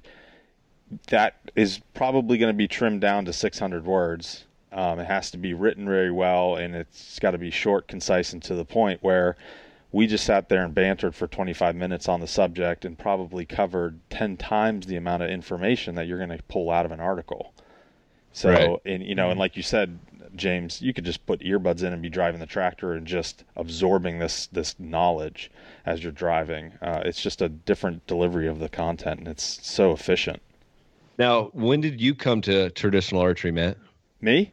that is probably going to be trimmed down to 600 words. Um, it has to be written very well, and it's got to be short, concise, and to the point. Where we just sat there and bantered for 25 minutes on the subject and probably covered 10 times the amount of information that you're going to pull out of an article. So, Right. and you know, and like you said, James, you could just put earbuds in and be driving the tractor and just absorbing this this knowledge as you're driving. Uh, it's just a different delivery of the content, and it's so efficient. Now, when did you come to traditional archery, Matt? Me?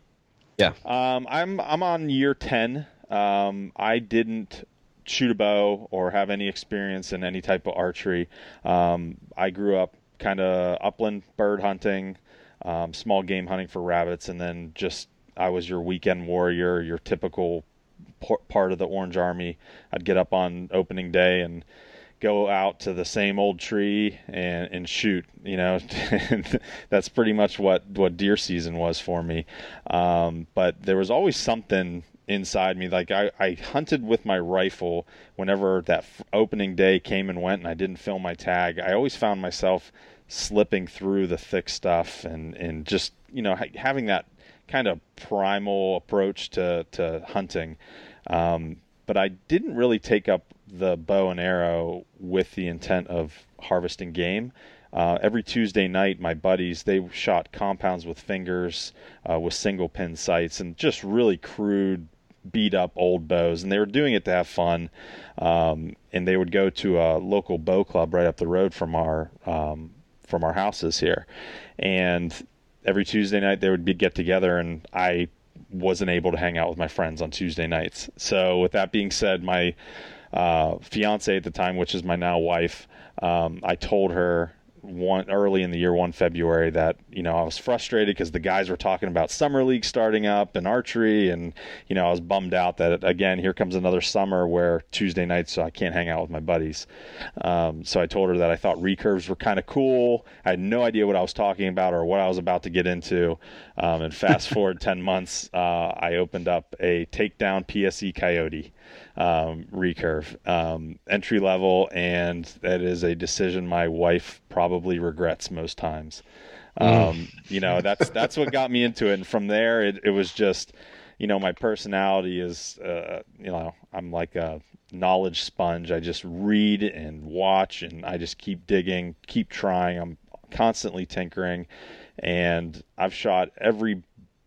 Yeah. Um, I'm I'm on year ten. Um, I didn't shoot a bow or have any experience in any type of archery. Um, I grew up kind of upland bird hunting, um, small game hunting for rabbits, and then just I was your weekend warrior, your typical part of the Orange Army. I'd get up on opening day and go out to the same old tree and, and shoot. You know, that's pretty much what what deer season was for me. Um, but there was always something inside me. Like I, I hunted with my rifle whenever that f- opening day came and went, and I didn't fill my tag. I always found myself slipping through the thick stuff and and just you know ha- having that kind of primal approach to to hunting. Um, but I didn't really take up the bow and arrow with the intent of harvesting game. Uh, every Tuesday night, my buddies they shot compounds with fingers, uh, with single pin sights, and just really crude, beat up old bows. And they were doing it to have fun. Um, and they would go to a local bow club right up the road from our um, from our houses here, and every Tuesday night they would be get together, and I wasn't able to hang out with my friends on Tuesday nights. So with that being said, my uh, fiance at the time, which is my now wife, um, I told her one early in the year, one February, that you know I was frustrated because the guys were talking about summer league starting up and archery, and you know I was bummed out that again here comes another summer where Tuesday nights so I can't hang out with my buddies. Um, so I told her that I thought recurves were kind of cool. I had no idea what I was talking about or what I was about to get into. Um, and fast forward ten months, uh, I opened up a takedown PSE Coyote um, recurve um, entry level, and that is a decision my wife probably regrets most times. Um, you know, that's that's what got me into it, and from there, it, it was just, you know, my personality is, uh, you know, I'm like a knowledge sponge. I just read and watch, and I just keep digging, keep trying. I'm constantly tinkering, and I've shot every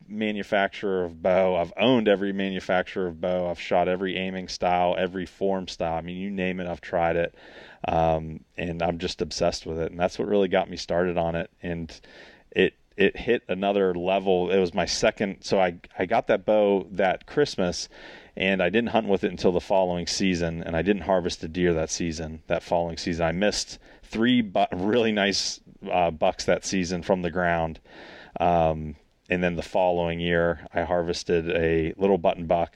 manufacturer of bow. I've owned every manufacturer of bow. I've shot every aiming style, every form style. I mean, you name it, I've tried it. Um, and I'm just obsessed with it. And that's what really got me started on it. And it, it hit another level. It was my second. So I, I got that bow that Christmas and I didn't hunt with it until the following season. And I didn't harvest a deer that season, that following season. I missed three bu- really nice uh, bucks that season from the ground. Um, and then the following year, I harvested a little button buck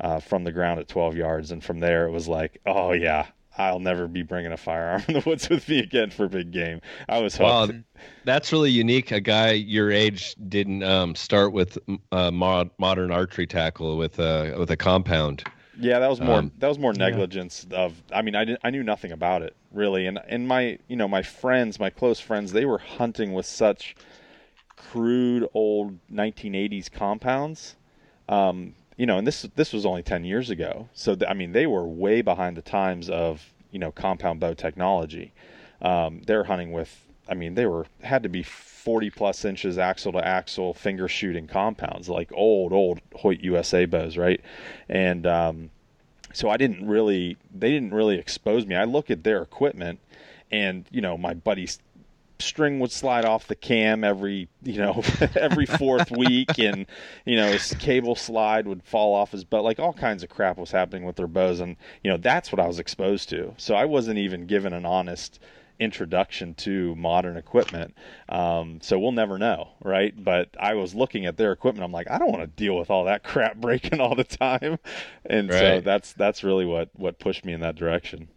uh, from the ground at 12 yards, and from there it was like, oh yeah, I'll never be bringing a firearm in the woods with me again for big game. I was hooked. Wow, that's really unique. A guy your age didn't um, start with uh, mod- modern archery tackle with a with a compound. Yeah, that was more Um, that was more negligence of. I mean, I didn't, I knew nothing about it really, and and my you know my friends, my close friends, they were hunting with such crude old 1980s compounds. Um, you know, and this this was only 10 years ago, so th- I mean they were way behind the times of you know compound bow technology. Um, they're hunting with, I mean, they were had to be 40 plus inches axle to axle finger shooting compounds, like old old Hoyt USA bows, right? And um, so I didn't really, they didn't really expose me. I look at their equipment, and you know, my buddy's string would slide off the cam every you know every fourth week and you know his cable slide would fall off his butt. Like all kinds of crap was happening with their bows and you know that's what i was exposed to. So i wasn't even given an honest introduction to modern equipment. Um, so we'll never know right? But i was looking at their equipment. I'm like i don't want to deal with all that crap breaking all the time. And so that's that's really what what pushed me in that direction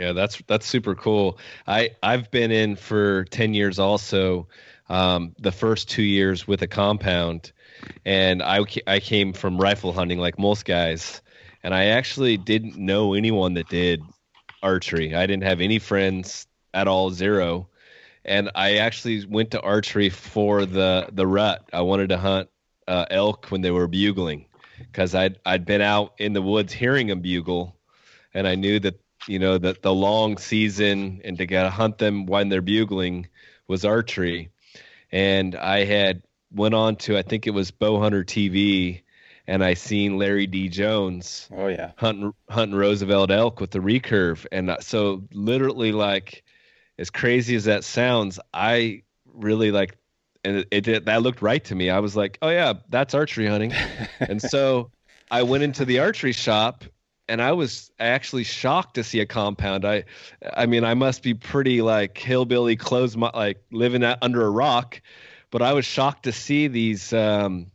Yeah, that's that's super cool. I I've been in for ten years also. Um, the first two years with a compound, and I I came from rifle hunting like most guys, and I actually didn't know anyone that did archery. I didn't have any friends at all, zero, and I actually went to archery for the the rut. I wanted to hunt uh, elk when they were bugling because I'd I'd been out in the woods hearing them bugle, and I knew that you know that the long season and to get to hunt them when they're bugling was archery, and I had went on to I think it was Bowhunter TV, and I seen Larry D Jones Oh yeah. hunting hunting Roosevelt elk with the recurve, and uh, so literally like as crazy as that sounds, I really like, and it, it did, that looked right to me. I was like, oh yeah, that's archery hunting, and so I went into the archery shop. And I was actually shocked to see a compound. I, I mean, I must be pretty like hillbilly, close my, like living under a rock, but I was shocked to see these um,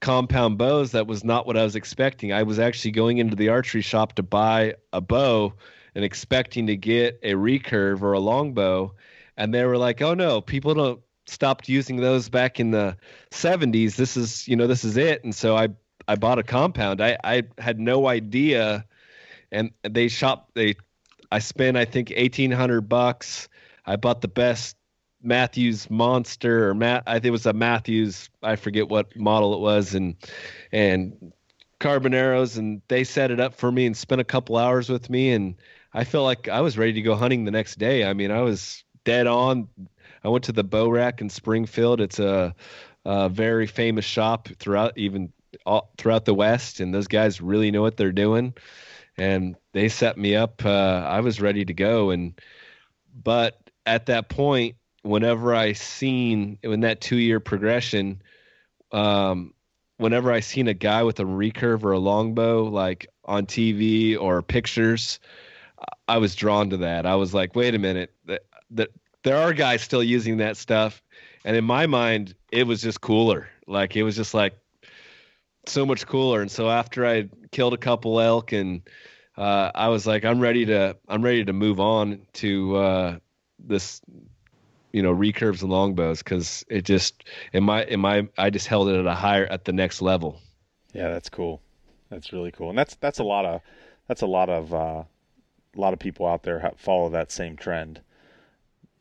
compound bows that was not what I was expecting. I was actually going into the archery shop to buy a bow and expecting to get a recurve or a longbow, and they were like, "Oh no, people don't stopped using those back in the 70s. This is, you know, this is it." And so I I bought a compound. I I had no idea and they shop they I spent I think 1800 bucks. I bought the best Mathews Monster or Matt. I think it was a Mathews. I forget what model it was, and and Carboneros, and they set it up for me and spent a couple hours with me, and I felt like I was ready to go hunting the next day. I mean, I was dead on. I went to the Bow Rack in Springfield. It's a, a very famous shop throughout even all, throughout the West, and those guys really know what they're doing. And they set me up. Uh, I was ready to go, and but at that point, whenever I seen in that two year progression, um, whenever I seen a guy with a recurve or a longbow like on TV or pictures, I was drawn to that. I was like, wait a minute, that, that there are guys still using that stuff, and in my mind, it was just cooler. Like it was just like so much cooler. And so after I killed a couple elk and uh, I was like, I'm ready to I'm ready to move on to uh, this you know recurves and longbows because it just in my in my I just held it at a higher at the next level. Yeah, that's cool. That's really cool, and that's that's a lot of that's a lot of uh, a lot of people out there follow that same trend.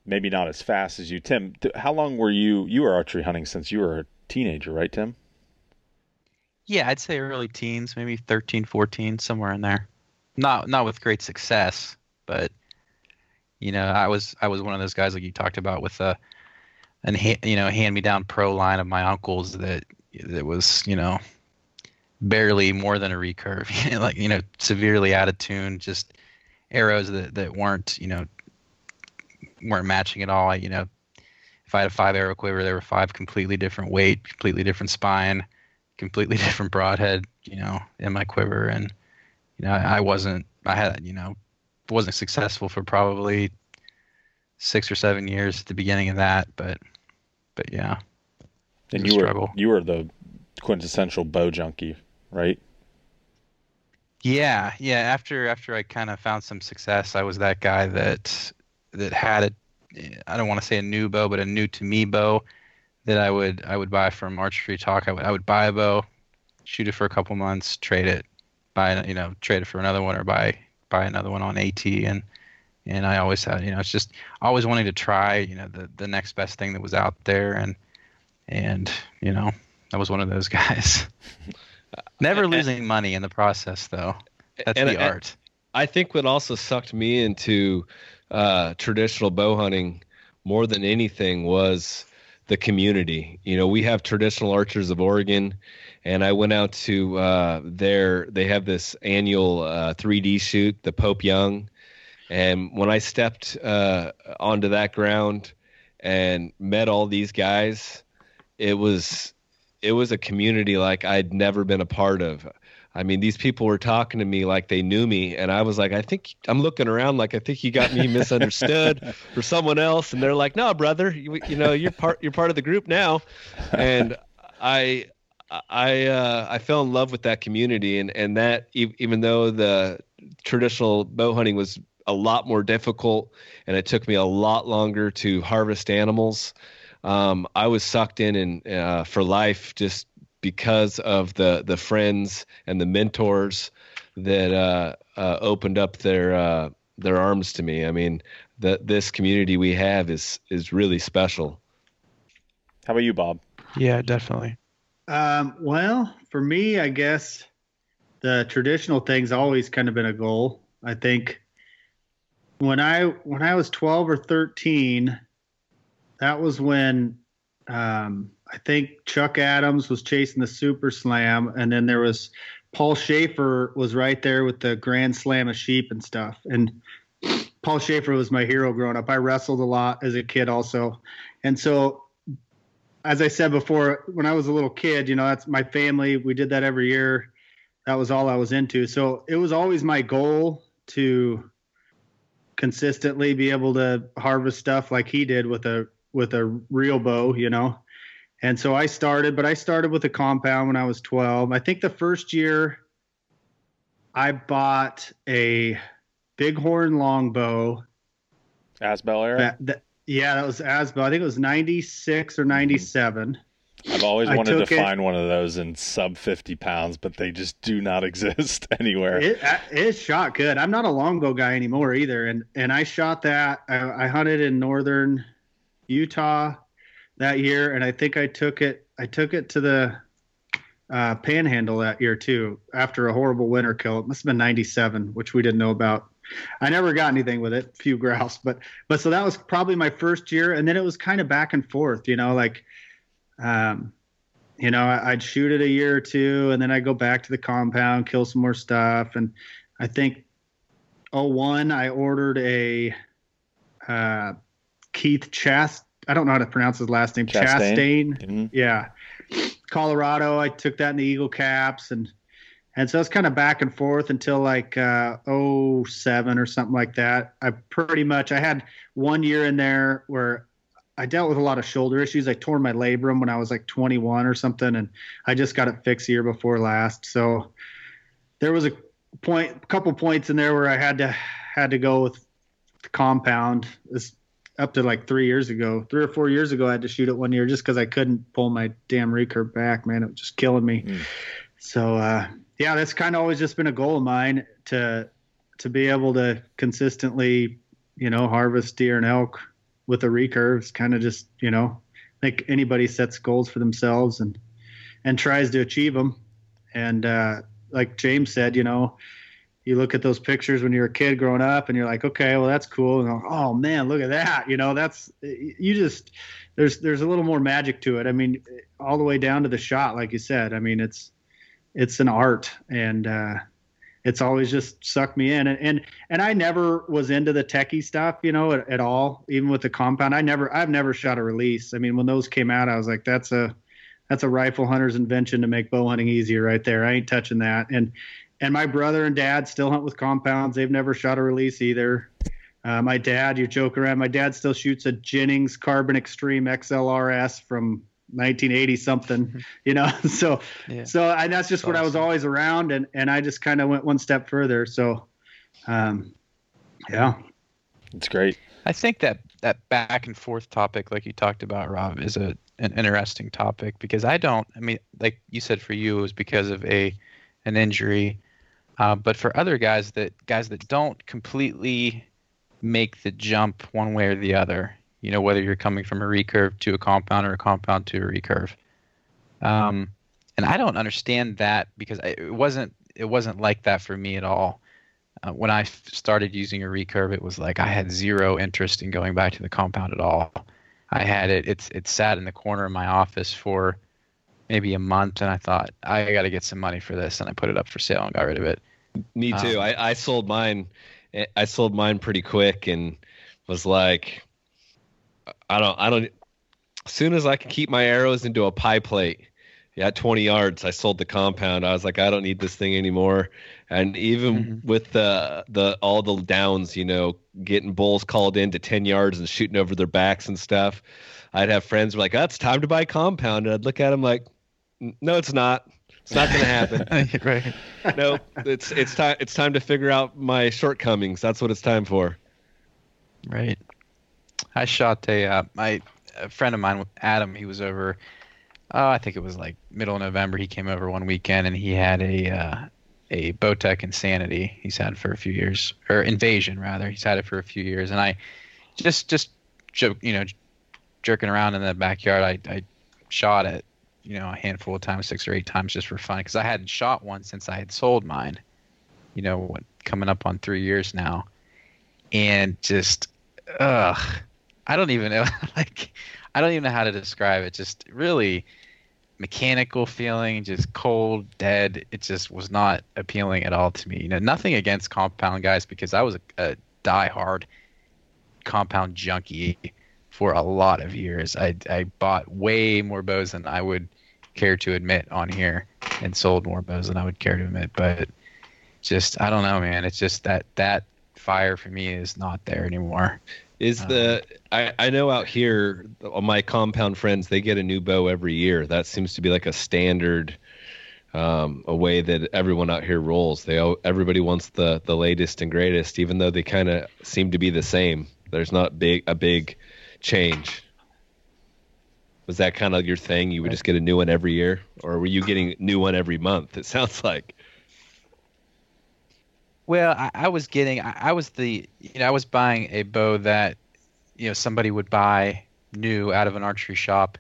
Maybe not as fast as you, Tim. How long were you you were archery hunting since you were a teenager, right, Tim? Yeah, I'd say early teens, maybe 13, 14, somewhere in there. Not not with great success, but you know, I was I was one of those guys like you talked about with a an you know hand me down pro line of my uncles that that was you know barely more than a recurve, like you know severely out of tune, just arrows that that weren't you know weren't matching at all. You know, if I had a five arrow quiver, there were five completely different weight, completely different spine, completely different broadhead, you know, in my quiver, and you know I wasn't I had you know wasn't successful for probably six or seven years at the beginning of that, but but yeah, And you were struggle. you were the quintessential bow junkie, right? yeah, yeah. After after I kind of found some success, I was that guy that that had a I don't want to say a new bow, but a new to me bow that I would I would buy from Archery Talk. I would I would buy a bow, shoot it for a couple months, trade it, buy you know trade it for another one or buy buy another one on AT and and I always had you know it's just always wanting to try you know the the next best thing that was out there and and you know I was one of those guys. Never losing money in the process though. That's And- the art. I think what also sucked me into uh, traditional bow hunting more than anything was the community. You know, we have traditional archers of Oregon, and I went out to uh, their. They have this annual uh, 3D shoot, the Pope Young, and when I stepped uh, onto that ground and met all these guys, it was it was a community like I'd never been a part of. I mean, these people were talking to me like they knew me, and I was like, I think I'm looking around like I think you got me misunderstood for someone else, and they're like, No, brother, you, you know, you're part you're part of the group now, and I I uh, I fell in love with that community, and and that even though the traditional bow hunting was a lot more difficult, and it took me a lot longer to harvest animals. Um, I was sucked in and uh, for life just because of the the friends and the mentors that uh, uh, opened up their uh, their arms to me. I mean, that this community we have is is really special. How about you, Bob? Yeah, definitely. Um, well, for me, I guess the traditional thing's always kind of been a goal. I think when I when I was 12 or 13, that was when um, I think Chuck Adams was chasing the Super Slam, and then there was Paul Schafer was right there with the Grand Slam of sheep and stuff. And Paul Schafer was my hero growing up. I wrestled a lot as a kid, also, and so as I said before, when I was a little kid, you know, that's my family. We did that every year. That was all I was into. So it was always my goal to consistently be able to harvest stuff like he did with a with a real bow, you know. And so I started, but I started with a compound when I was 12. I think the first year I bought a bighorn longbow. Asbell era. That, that, yeah, that was Asbell. I think it was 96 or 97. Mm-hmm. I've always wanted to it- find one of those in sub 50 pounds, but they just do not exist anywhere. It, uh, it shot good. I'm not a longbow guy anymore either, and and I shot that. I, I hunted in northern Utah that year, and I think I took it. I took it to the uh, Panhandle that year too. After a horrible winter kill, it must have been '97, which we didn't know about. I never got anything with it, few grouse, but but so that was probably my first year, and then it was kind of back and forth, you know, like. Um, you know, I- I'd shoot it a year or two, and then I'd go back to the compound, kill some more stuff. And I think, oh one, I ordered a uh, Keith Chast. I don't know how to pronounce his last name. Chastain? Chastain. Mhm. Yeah, Colorado. I took that in the Eagle Caps, and and so it's kind of back and forth until like uh, 07 or something like that. I pretty much I had one year in there where I dealt with a lot of shoulder issues. I tore my labrum when I was like 21 or something, and I just got it fixed the year before last. So there was a point, a couple points in there where I had to had to go with the compound. This up to like three years ago, three or four years ago, I had to shoot it one year just because I couldn't pull my damn recurve back. Man, it was just killing me. Mm. So uh, yeah, that's kind of always just been a goal of mine to to be able to consistently, you know, harvest deer and elk with a recurve. It's kind of just you know, I think anybody sets goals for themselves and and tries to achieve them. And uh, like James said, you know, you look at those pictures when you're a kid growing up, and you're like, okay, well that's cool. And oh man, look at that. You know, that's you just there's there's a little more magic to it. I mean, all the way down to the shot, like you said. I mean, it's it's an art, and uh, it's always just sucked me in. And and and I never was into the techie stuff, you know, at, at all. Even with the compound, I never I've never shot a release. I mean, when those came out, I was like, that's a that's a rifle hunter's invention to make bow hunting easier right there. I ain't touching that. And and my brother and dad still hunt with compounds. They've never shot a release either. Uh, my dad, you joke around. My dad still shoots a Jennings Carbon Extreme XLRS from 1980 something, you know. so Yeah. so and that's just That's what I was always around, and and I just kind of went one step further. So, um, yeah, It's great. I think that that back and forth topic, like you talked about, Rob, is a an interesting topic because I don't. I mean, like you said, for you it was because of a an injury, uh, but for other guys that guys that don't completely make the jump one way or the other, you know, whether you're coming from a recurve to a compound or a compound to a recurve, um, and I don't understand that because it wasn't it wasn't like that for me at all uh, when I started using a recurve, it was like I had zero interest in going back to the compound at all. I had it. It's it sat in the corner of my office for maybe a month, and I thought I got to get some money for this, and I put it up for sale and got rid of it. Me too. Um, I, I sold mine. I sold mine pretty quick and was like, I don't, I don't. As soon as I could keep my arrows into a pie plate, at 20 yards, I sold the compound. I was like, I don't need this thing anymore. And even Mhm. with the the all the downs, you know, getting bulls called in to 10 yards and shooting over their backs and stuff, I'd have friends were like, "Oh, it's time to buy compound," and I'd look at them like, no, it's not. It's not going to happen. right. no, it's it's time. It's time to figure out my shortcomings. That's what it's time for. Right. I shot a uh, my a friend of mine, Adam. He was over. Oh, I think it was like middle of November. He came over one weekend and he had a uh, a Bowtech Insanity. He's had for a few years, or Invasion rather. He's had it for a few years, and I just just joke, you know, jerking around in the backyard. I I shot it, you know, a handful of times, six or eight times, just for fun, because I hadn't shot one since I had sold mine. You know, what, coming up on three years now, and just ugh, I don't even know like I don't even know how to describe it. Just really mechanical feeling, just cold, dead. It just was not appealing at all to me. You know, nothing against compound guys because I was a, a die-hard compound junkie for a lot of years. I I bought way more bows than I would care to admit on here, and sold more bows than I would care to admit. But just I don't know, man. It's just that that fire for me is not there anymore. Is the I, I know out here my compound friends they get a new bow every year. That seems to be like a standard um, a way that everyone out here rolls. They all, everybody wants the the latest and greatest, even though they kind of seem to be the same. There's not big a big change. Was that kind of your thing? You would just get a new one every year, or were you getting new one every month? It sounds like. Well, I, I was getting, I, I was the, you know, I was buying a bow that, you know, somebody would buy new out of an archery shop,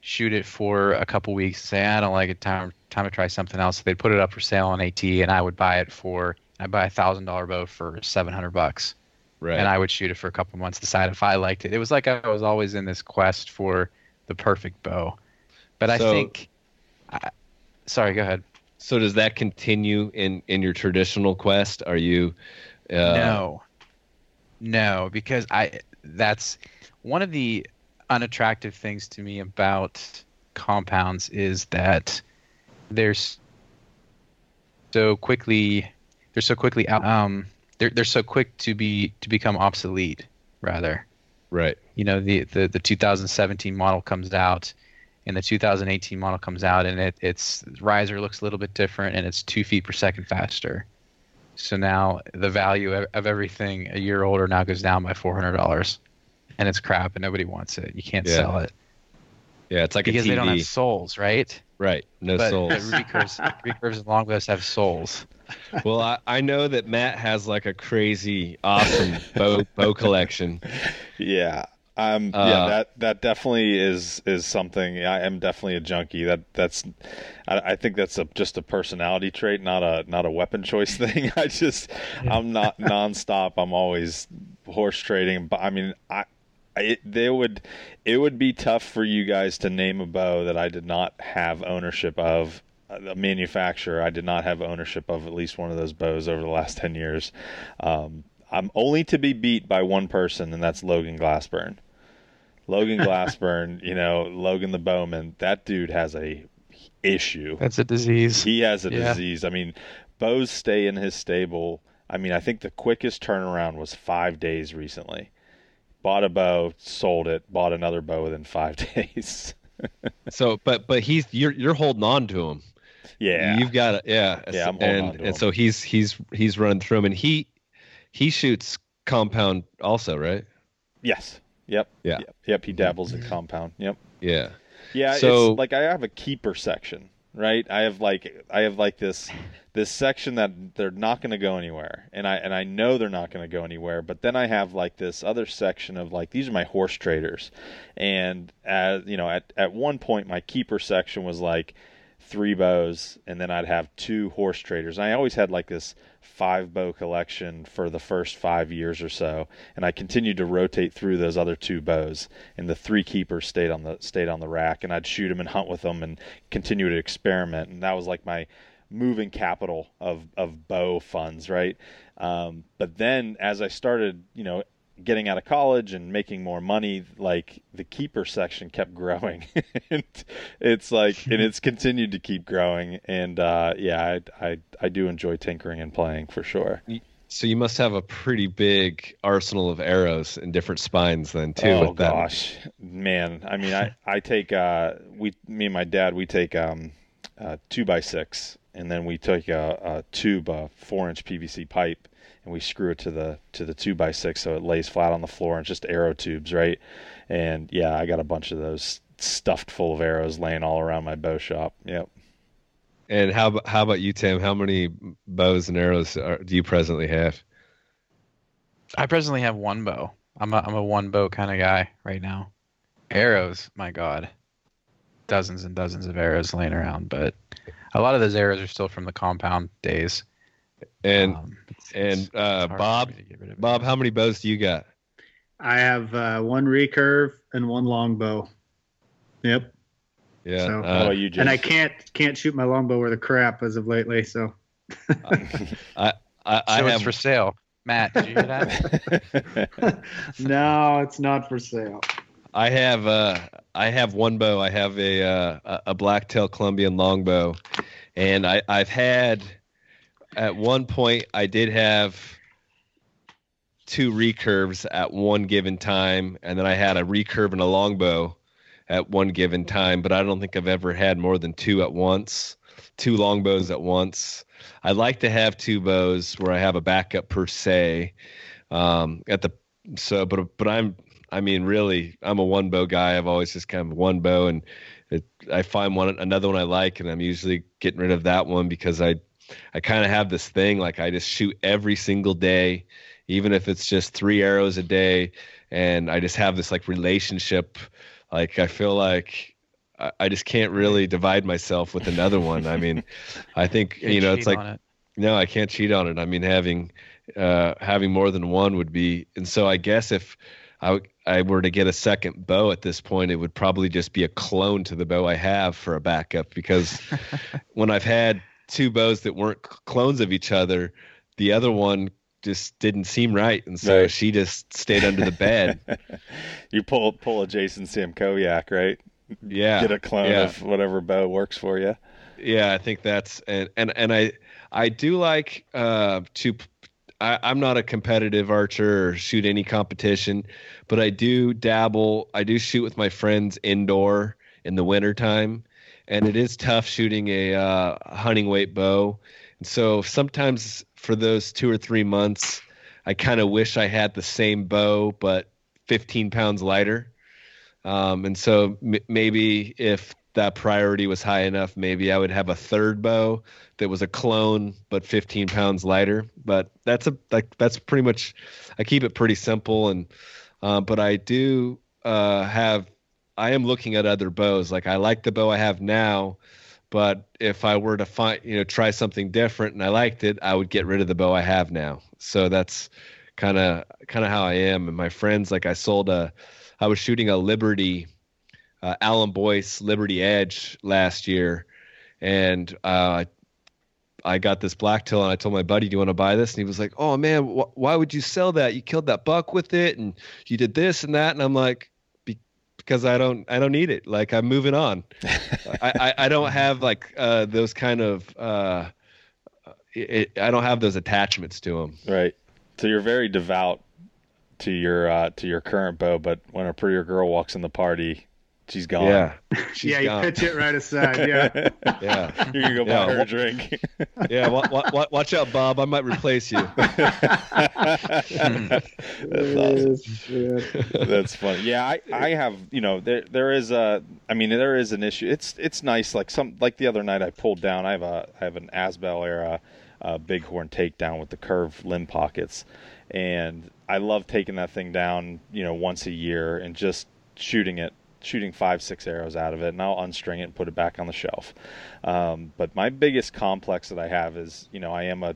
shoot it for a couple weeks, say I don't like it, time time to try something else. So they'd put it up for sale on AT, and I would buy it for, I buy a thousand dollar bow for seven hundred bucks, Right. and I would shoot it for a couple months, decide if I liked it. It was like I was always in this quest for the perfect bow, but I So- think, I, sorry, go ahead. so does that continue in in your traditional quest? Are you? Uh, no no because i that's one of the unattractive things to me about compounds is that there's so quickly they're so quickly out um they're they're so quick to be to become obsolete rather Right. you know the the, the 2017 model comes out and the 2018 model comes out and it its riser looks a little bit different and it's two feet per second faster so now the value of, of everything a year older now goes down by $400 and it's crap and nobody wants it you can't Yeah. sell it Yeah, it's like because a TV. they don't have souls right right. No but souls. the ruby curves recurves and longbows have souls well, I, I know that Matt has like a crazy, awesome bow bow collection. Yeah. Um, Uh, yeah, that that definitely is is something. I am definitely a junkie. That that's, I, I think that's a just a personality trait, not a not a weapon choice thing. I just, I'm not nonstop. I'm always horse trading. But I mean, I, I it, they would, it would be tough for you guys to name a bow that I did not have ownership of. A manufacturer, I did not have ownership of at least one of those bows over the last ten years. Um, I'm only to be beat by one person, and that's Logan Glassburn. Logan Glassburn, you know, Logan the Bowman, that dude has a issue. that's a disease He has a Yeah. disease. I mean, bows stay in his stable. I mean, I think the quickest turnaround was five days recently. Bought a bow, sold it, bought another bow within five days. So, but but he's you're you're holding on to him. Yeah. You've got it. Yeah. Yeah, I'm and on to and so he's he's he's running through him, and he he shoots compound also, right? yes. Yep. Yeah. Yep. Yep. He dabbles in compound. Yep. Yeah. Yeah, So- it's like I have a keeper section, right? I have like I have like this this section that they're not going to go anywhere, and I and I know they're not going to go anywhere. But then I have like this other section of like these are my horse traders, and as you know, at at one point my keeper section was like three bows, and then I'd have two horse traders. And I always had like this five bow collection for the first five years or so, and I continued to rotate through those other two bows. And the three keepers stayed on the stayed on the rack, and I'd shoot them and hunt with them and continue to experiment. And that was like my moving capital of of bow funds, right? Um, but then as I started, you know, getting out of college and making more money, like the keeper section kept growing. and it's like, and it's continued to keep growing. And uh, yeah, I, I I do enjoy tinkering and playing for sure. So you must have a pretty big arsenal of arrows and different spines then too. oh gosh, man! I mean, I I take uh we me and my dad we take um uh, two by six, and then we took a, a tube, a four inch PVC pipe, and we screw it to the to the two by six so it lays flat on the floor and just arrow tubes, right? And yeah, I got a bunch of those stuffed full of arrows laying all around my bow shop. Yep. And how ab- how about you, Tim? How many bows and arrows are, do you presently have? I presently have one bow. I'm a I'm a one bow kind of guy right now. Arrows, my god, dozens and dozens of arrows laying around, but a lot of those arrows are still from the compound days. And Um, it's- and uh, Bob, me to get rid of it. Bob, how many bows do you got? I have uh, one recurve and one longbow. Yep. Yeah, So- uh, about you, Jason? And I can't can't shoot my longbow worth the crap as of lately. So I, I so it's for sale. Matt, did you hear that? no, it's not for sale. I have uh I have one bow. I have a uh, a- a blacktail Columbian longbow, and I I've had at one point I did have two recurves at one given time, and then I had a recurve and a longbow at one given time. But I don't think I've ever had more than two at once, two longbows at once. I like to have two bows where I have a backup per se. Um, at the so, but but I'm I mean, really, I'm a one bow guy. I've always just kind of one bow, and it, I find one another one I like, and I'm usually getting rid of that one because I I kind of have this thing like I just shoot every single day, even if it's just three arrows a day, and I just have this like relationship. Like I feel like I, I just can't really divide myself with another one. I mean, I think Can't you know it's like it. no, I can't cheat on it. I mean, having uh, having more than one would be, and so I guess if I, w- I were to get a second bow at this point, it would probably just be a clone to the bow I have for a backup. Because when I've had two bows that weren't clones of each other, the other one just didn't seem right, and so Right. she just stayed under the bed. you pull pull a Jason Samkoviak, right? Yeah, Get a clone yeah. of whatever bow works for you. yeah i think that's and and, and i i do like uh to I, i'm not a competitive archer or shoot any competition but i do dabble i do shoot with my friends indoor in the wintertime and it is tough shooting a uh, hunting weight bow and so sometimes for those two or three months i kind of wish i had the same bow but 15 pounds lighter um, and so m- maybe if that priority was high enough, maybe I would have a third bow that was a clone but 15 pounds lighter. But that's a like that's pretty much. I keep it pretty simple, and uh, but I do uh, have. I am looking at other bows. Like I like the bow I have now, but if I were to find you know try something different and I liked it, I would get rid of the bow I have now. So that's kind of kind of how I am. And my friends, like I sold a, I was shooting a Liberty uh, Alan Boyce Liberty Edge last year, and uh, I got this blacktail, and I told my buddy, "Do you want to buy this?" And he was like, "Oh man, wh- why would you sell that? You killed that buck with it, and you did this and that." And I'm like, "Be- "Because I don't, I don't need it. Like I'm moving on. I, I, I don't have like uh, those kind of, uh, it, I don't have those attachments to them. Right. So you're very devout to your uh, to your current bow, but when a prettier girl walks in the party, she's gone. Yeah, She's yeah, you gone. pitch it right aside. Yeah. Yeah, you can go buy Yeah, her a drink. yeah. Wa- wa- wa- watch out, Bob. I might replace you. That's awesome. That's funny. Yeah, I, I have you know there there is a I mean there is an issue. It's it's nice like some like the other night I pulled down. I have a I have an Asbell era uh, bighorn takedown with the curved limb pockets, and I love taking that thing down you know once a year and just shooting it shooting five six arrows out of it and i'll unstring it and put it back on the shelf. Um, but my biggest complex that i have is you know i am a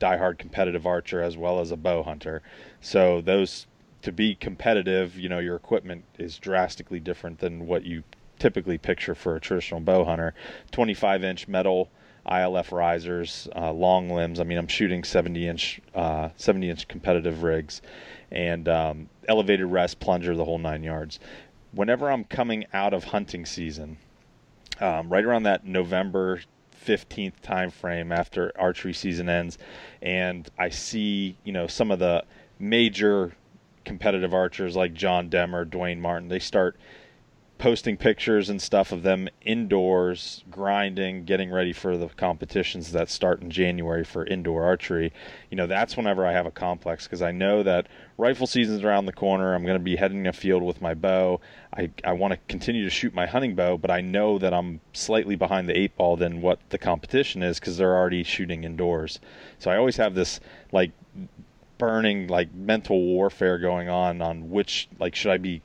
diehard competitive archer as well as a bow hunter. So those to be competitive you know your equipment is drastically different than what you typically picture for a traditional bow hunter. 25 inch metal ilf risers uh, long limbs. I mean i'm shooting 70 inch uh, 70 inch competitive rigs and um, elevated rest plunger the whole nine yards whenever i'm coming out of hunting season um, right around that november 15th time frame after archery season ends and i see you know some of the major competitive archers like john demmer dwayne martin they start posting pictures and stuff of them indoors grinding, getting ready for the competitions that start in January for indoor archery, you know, that's whenever I have a complex because I know that rifle season's around the corner. I'm going to be heading a field with my bow. I, I want to continue to shoot my hunting bow, but I know that I'm slightly behind the eight ball than what the competition is because they're already shooting indoors. So I always have this like burning like mental warfare going on on which like should I be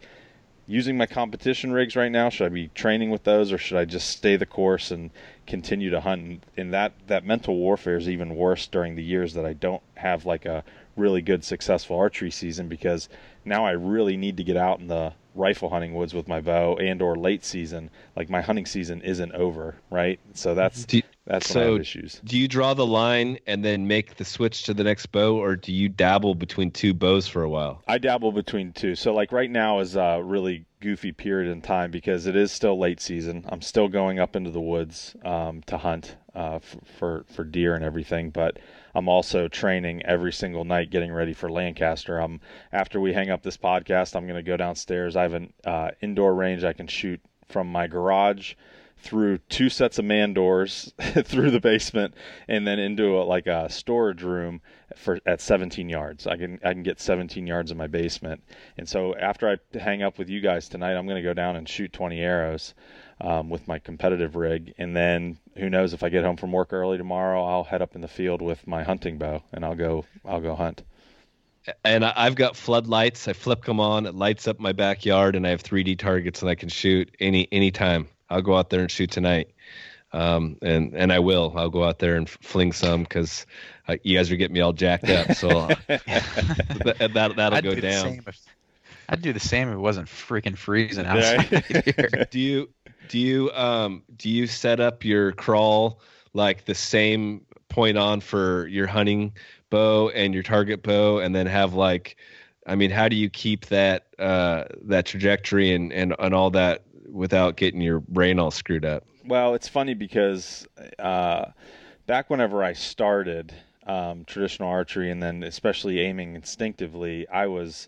using my competition rigs right now? Should I be training with those, or should I just stay the course and continue to hunt? And that that mental warfare is even worse during the years that I don't have like a really good successful archery season because now I really need to get out in the rifle hunting woods with my bow and or late season like my hunting season isn't over right so that's mm-hmm. Do you- that's so issues do you draw the line and then make the switch to the next bow, or do you dabble between two bows for a while? I dabble between two. So like right now is a really goofy period in time because it is still late season. I'm still going up into the woods um, to hunt uh, f- for for deer and everything, but I'm also training every single night, getting ready for Lancaster. I'm after we hang up this podcast, I'm going to go downstairs. I have an uh, indoor range I can shoot from my garage through two sets of man doors through the basement and then into a, like a storage room for at 17 yards. I can I can get 17 yards in my basement. And so after I hang up with you guys tonight, I'm going to go down and shoot 20 arrows um, with my competitive rig. And then who knows if I get home from work early tomorrow, I'll head up in the field with my hunting bow and I'll go I'll go hunt. And I've got floodlights. I flip them on. It lights up my backyard, and I have 3D targets, and I can shoot any anytime. I'll go out there and shoot tonight, um, and and I will. I'll go out there and fling some because uh, you guys are getting me all jacked up. So uh, that, that that'll I'd go do down. if- I'd do the same if it wasn't freaking freezing Yeah. outside here. do you do you um do you set up your crawl like the same point on for your hunting bow and your target bow and then have like i mean how do you keep that uh that trajectory and and, and all that without getting your brain all screwed up Well, it's funny because uh, back whenever I started um, traditional archery and then especially aiming instinctively, I was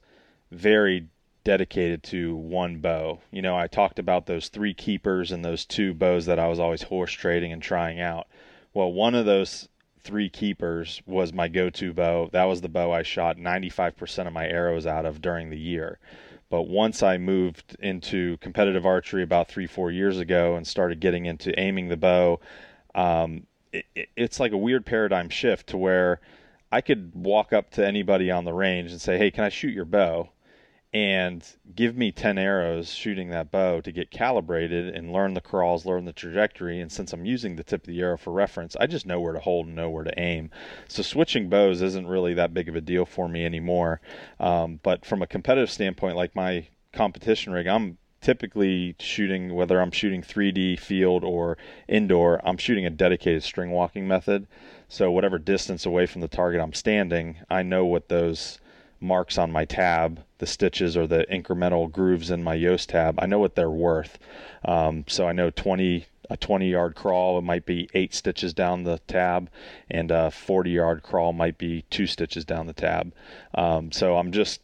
very dedicated to one bow. You know, I talked about those three keepers and those two bows that I was always horse trading and trying out. Well, one of those three keepers was my go-to bow. That was the bow I shot 95% of my arrows out of during the year. But once I moved into competitive archery about three, four years ago and started getting into aiming the bow, um, it, it, it's like a weird paradigm shift to where I could walk up to anybody on the range and say, "Hey, can I shoot your bow?" And give me 10 arrows shooting that bow to get calibrated and learn the crawls, learn the trajectory. And since I'm using the tip of the arrow for reference, I just know where to hold and know where to aim. So switching bows isn't really that big of a deal for me anymore. Um, but from a competitive standpoint, like my competition rig, I'm typically shooting, whether I'm shooting 3D field or indoor, I'm shooting a dedicated string walking method. So whatever distance away from the target I'm standing, I know what those marks on my tab, the stitches or the incremental grooves in my Yoast tab, I know what they're worth. Um, so I know 20 a 20 yard crawl it might be eight stitches down the tab, and a 40 yard crawl might be two stitches down the tab. Um, so I'm just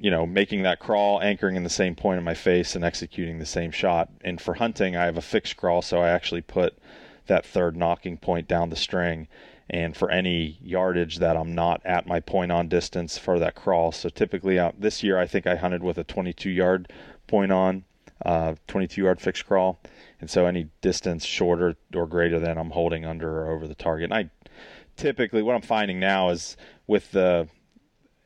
you know, making that crawl, anchoring in the same point in my face, and executing the same shot. And for hunting, I have a fixed crawl, so I actually put that third nocking point down the string. And for any yardage that I'm not at my point on distance for that crawl, so typically uh, this year I think I hunted with a 22 yard point on, uh, 22 yard fixed crawl, and so any distance shorter or greater than I'm holding under or over the target. And I typically what I'm finding now is with the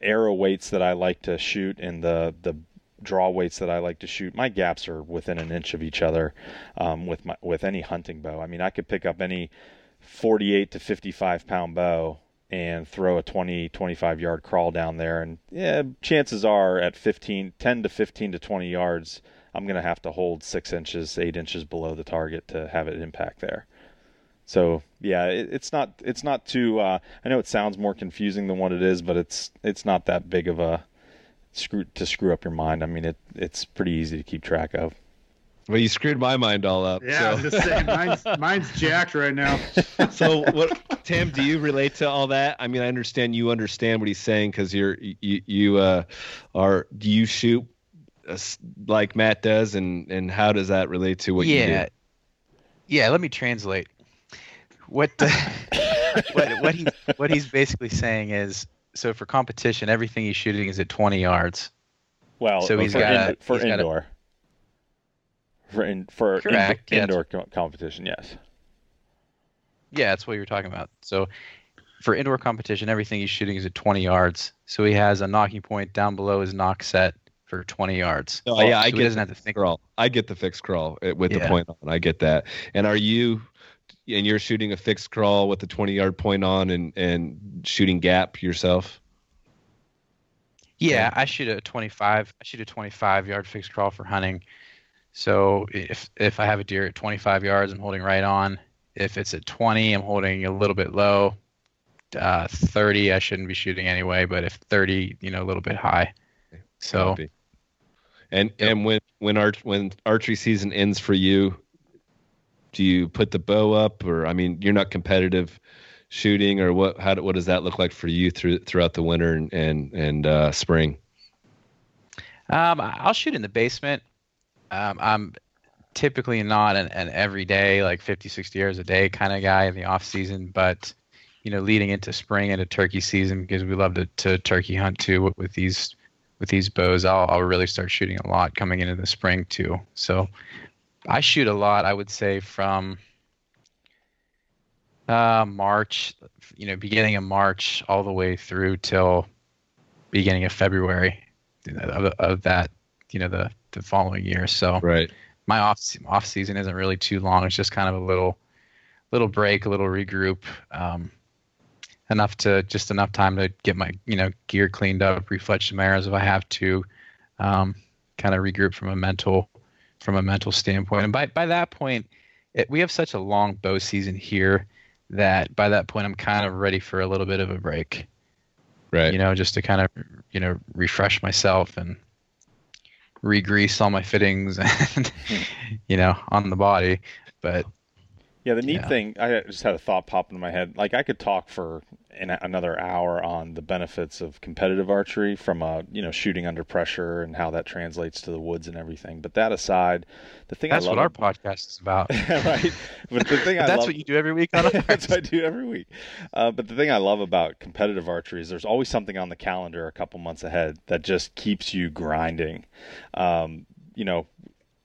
arrow weights that I like to shoot and the the draw weights that I like to shoot, my gaps are within an inch of each other um, with my with any hunting bow. I mean, I could pick up any 48 to 55 pound bow and throw a 20 25 yard crawl down there and yeah chances are at 15 10 to 15 to 20 yards i'm going to have to hold six inches eight inches below the target to have it impact there so yeah, it, it's not it's not too. Uh, I know it sounds more confusing than what it is, but it's it's not that big of a screw to screw up your mind. I mean, it it's pretty easy to keep track of. Well you screwed my mind all up Yeah, I so. was just saying, mine's, mine's jacked right now. so what tim do you relate to all that i mean i understand you understand what he's saying because you're you you uh are do you shoot uh, like Matt does, and and how does that relate to what you yeah, do? yeah. Let me translate. What the, what what he what he's basically saying is so for competition, everything he's shooting is at 20 yards. Well, So he's for, gotta- in- for he's gotta- indoor. For in, for indo- Correct, yeah. indoor co- competition, yes. Yeah, that's what you were talking about. So for indoor competition, everything he's shooting is at 20 yards. So he has a nocking point down below his nock set for 20 yards. Oh, yeah, I get he doesn't have to think. crawl. I get the fixed crawl uh, with the point on. I get that. And are you? And you're shooting a fixed crawl with the 20 yard point on, and and shooting gap yourself. Yeah, I shoot a 25. I shoot a 25 yard fixed crawl for hunting. So if if I have a deer at 25 yards, I'm holding right on. If it's at 20, I'm holding a little bit low. Uh, 30, I shouldn't be shooting anyway. But if 30, you know, a little bit high. So And Yep. and when when arch when archery season ends for you, do you put the bow up, or I mean, you're not competitive shooting, or what? How do- what does that look like for you through throughout the winter and and, and uh, spring? Um, I'll shoot in the basement. Um, I'm typically not an, an everyday, like 50, 60 yards a day kind of guy in the off season, but you know, leading into spring and a turkey season, because we love to, to turkey hunt too with, with these with these bows, I'll, I'll really start shooting a lot coming into the spring too. So I shoot a lot. I would say from uh, March, you know, beginning of March all the way through till beginning of February of, of that, you know, the the following year. So Right. my off off season isn't really too long. It's just kind of a little little break, a little regroup, um, enough to just enough time to get my you know gear cleaned up, refletch some arrows if I have to, um, kind of regroup from a mental from a mental standpoint. And by by that point, it, we have such a long bow season here that by that point I'm kind of ready for a little bit of a break Right. you know, just to kind of, you know, refresh myself and re-grease all my fittings and, hmm. you know, on the body. But Yeah, the neat Yeah. thing, I just had a thought pop into my head. Like I could talk for an, another hour on the benefits of competitive archery from uh, you know shooting under pressure and how that translates to the woods and everything. But that aside, the thing that's I what our podcast is about. right. But the thing I that's love, what you do every week on. That's what I do every week. Uh, but the thing I love about competitive archery is there's always something on the calendar a couple months ahead that just keeps you grinding. Um, you know,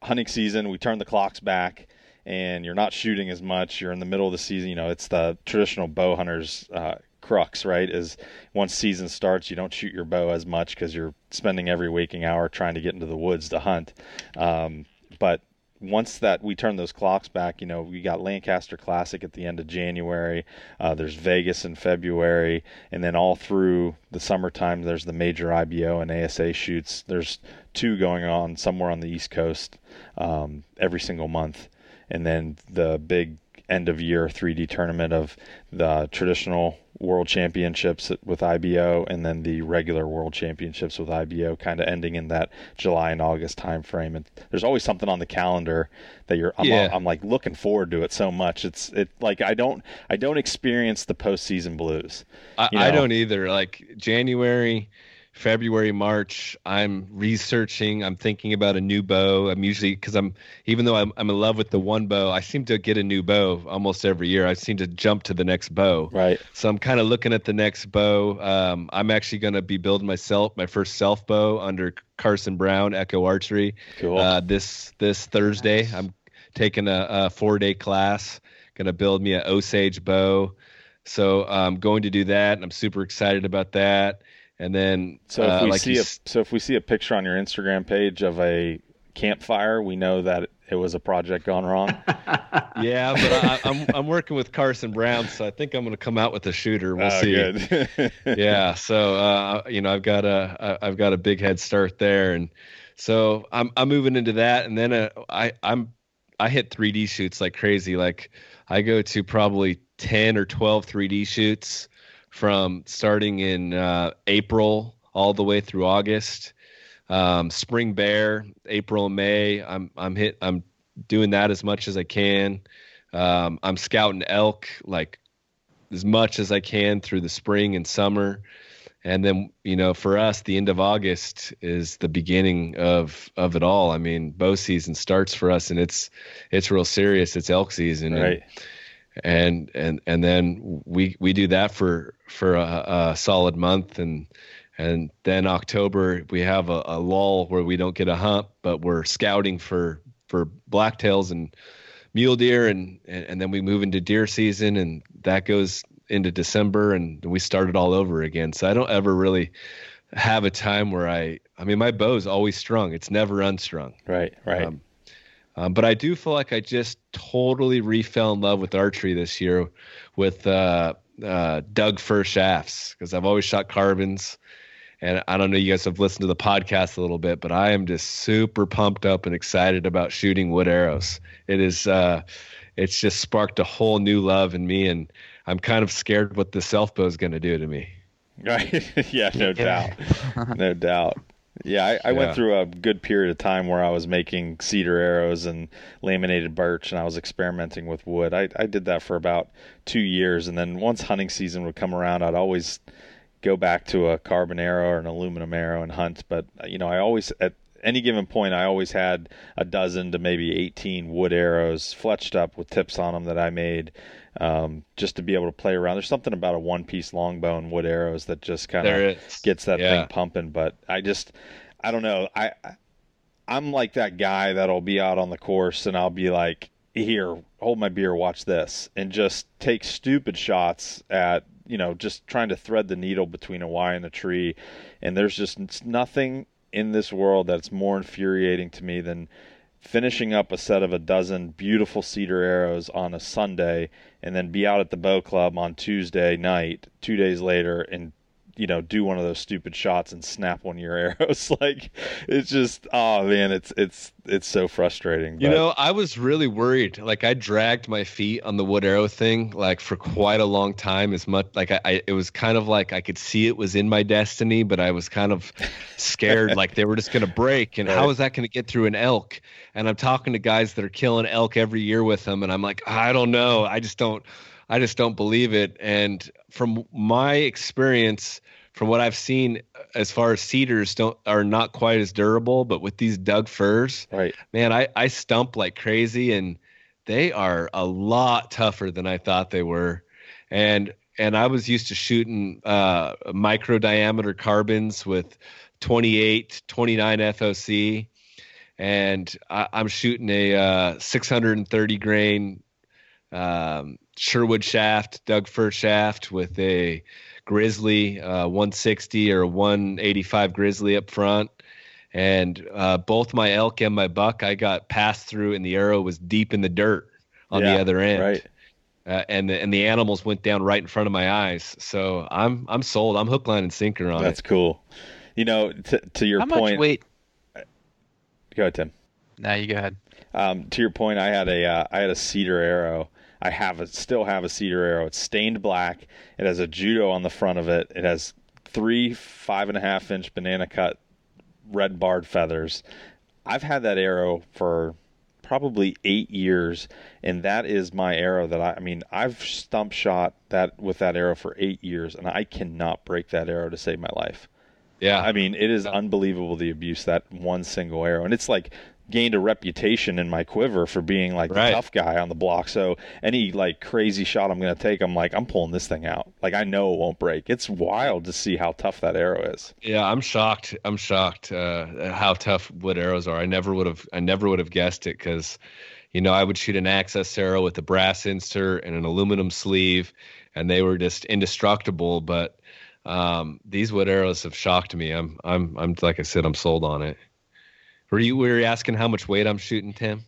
hunting season, we turn the clocks back and you're not shooting as much. You're in the middle of the season. You know, it's the traditional bow hunters. Uh, crux right is once season starts you don't shoot your bow as much because you're spending every waking hour trying to get into the woods to hunt um, but once that we turn those clocks back, you know, we got Lancaster Classic at the end of January. Uh, there's Vegas in February, and then all through the summertime, there's the major IBO and ASA shoots. There's two going on somewhere on the East Coast um, every single month, and then the big end of year 3D tournament of the traditional World Championships with IBO, and then the regular World Championships with IBO, kind of ending in that July and August time frame. And there's always something on the calendar that you're. I'm, Yeah. I'm like looking forward to it so much. It's it like I don't I don't experience the postseason blues. I, I don't either. Like January, February, March, I'm researching. I'm thinking about a new bow. I'm usually because I'm even though I'm I'm in love with the one bow, I seem to get a new bow almost every year. I seem to jump to the next bow. Right. So I'm kind of looking at the next bow. Um, I'm actually going to be building myself my first self bow under Carson Brown Echo Archery Cool. uh, this this Thursday. I'm taking a, a four day class. Going to build me a Osage bow. So I'm going to do that, and I'm super excited about that. And then, So if uh, we like see you a s- so if we see a picture on your Instagram page of a campfire, we know that it was a project gone wrong. yeah, but I, I'm I'm working with Carson Brown, so I think I'm going to come out with a shooter. We'll Oh, see. good. yeah so uh you know i've got a I've got a big head start there and so i'm i'm moving into that and then uh, i i'm i hit 3d shoots like crazy like i go to probably 10 or 12 3d shoots from starting in uh april all the way through august. Um spring bear april and may i'm i'm hit i'm doing that as much as i can. Um i'm scouting elk like as much as I can through the spring and summer. and then you know for us the end of august is the beginning of of it all. I mean bow season starts for us and it's it's real serious. It's elk season. Right. and and and and then we we do that for for a, a solid month and and then october we have a, a lull where we don't get a hump but we're scouting for for blacktails and mule deer and, and and then we move into deer season and that goes into December and we start it all over again. So I don't ever really have a time where I I mean my bow's always strung. It's never unstrung. Right. Right. Um, um, but I do feel like I just totally refell in love with archery this year with uh, uh, Doug fir shafts because I've always shot carbons. And I don't know, you guys have listened to the podcast a little bit, but I am just super pumped up and excited about shooting wood arrows. It is, uh, it's just sparked a whole new love in me, and I'm kind of scared what the self bow is going to do to me. Right. yeah, no doubt. no doubt. Yeah, I, I Yeah. went through a good period of time where I was making cedar arrows and laminated birch, and I was experimenting with wood. I, I did that for about two years, and then once hunting season would come around, I'd always go back to a carbon arrow or an aluminum arrow and hunt. But uh, you know, I always at any given point, I always had a dozen to maybe 18 wood arrows fletched up with tips on them that I made um, just to be able to play around. There's something about a one piece longbow and wood arrows that just kind of gets that Yeah. thing pumping. But I just, I don't know. I, I'm like that guy that'll be out on the course and I'll be like, here, hold my beer, watch this, and just take stupid shots at, you know, just trying to thread the needle between a Y and a tree. And there's just nothing in this world that's more infuriating to me than finishing up a set of a dozen beautiful cedar arrows on a Sunday and then be out at the bow club on Tuesday night, two days later, and you know do one of those stupid shots and snap one of your arrows. like it's just oh man, it's it's it's so frustrating. You know, I was really worried. Like I dragged my feet on the wood arrow thing like for quite a long time. As much like I, I it was kind of like I could see it was in my destiny, but I was kind of scared like they were just gonna break. And how Right. is that gonna get through an elk? And I'm talking to guys that are killing elk every year with them, and I'm like, I don't know. I just don't I just don't believe it. And from my experience, from what I've seen, as far as cedars don't are not quite as durable, but with these Doug firs, right. man, I, I stump like crazy and they are a lot tougher than I thought they were. And and I was used to shooting uh, micro diameter carbons with 28, 29 FOC. And I, I'm shooting a uh, 630 grain um, Sherwood shaft, Doug fir shaft with a Grizzly uh, 160 or 185 Grizzly up front and uh, both my elk and my buck I got passed through, and the arrow was deep in the dirt on Yeah, the other end. Right. Uh, and the, and the animals went down right in front of my eyes. So I'm I'm sold. I'm hook, line, and sinker on That's it. That's cool. You know, to to your How much point. weight? Go ahead, Tim. Now you go ahead. Um, to your point, I had a uh, I had a cedar arrow. I have a, still have a cedar arrow. It's stained black. It has a judo on the front of it. It has three five and a half inch banana cut red barred feathers. I've had that arrow for probably eight years, and that is my arrow that I, I mean I've stump shot that with that arrow for eight years, and I cannot break that arrow to save my life. Yeah. I mean, it is unbelievable the abuse that one single arrow, and it's like gained a reputation in my quiver for being like Right. the tough guy on the block. So any like crazy shot I'm gonna take, I'm like I'm pulling this thing out. Like I know it won't break. It's wild to see how tough that arrow is. Yeah, I'm shocked. I'm shocked uh, how tough wood arrows are. I never would have. I never would have guessed it because, you know, I would shoot an Axis arrow with a brass insert and an aluminum sleeve, and they were just indestructible. But um, these wood arrows have shocked me. I'm, I'm, I'm like I said, I'm sold on it. Were you, were you asking how much weight I'm shooting, Tim?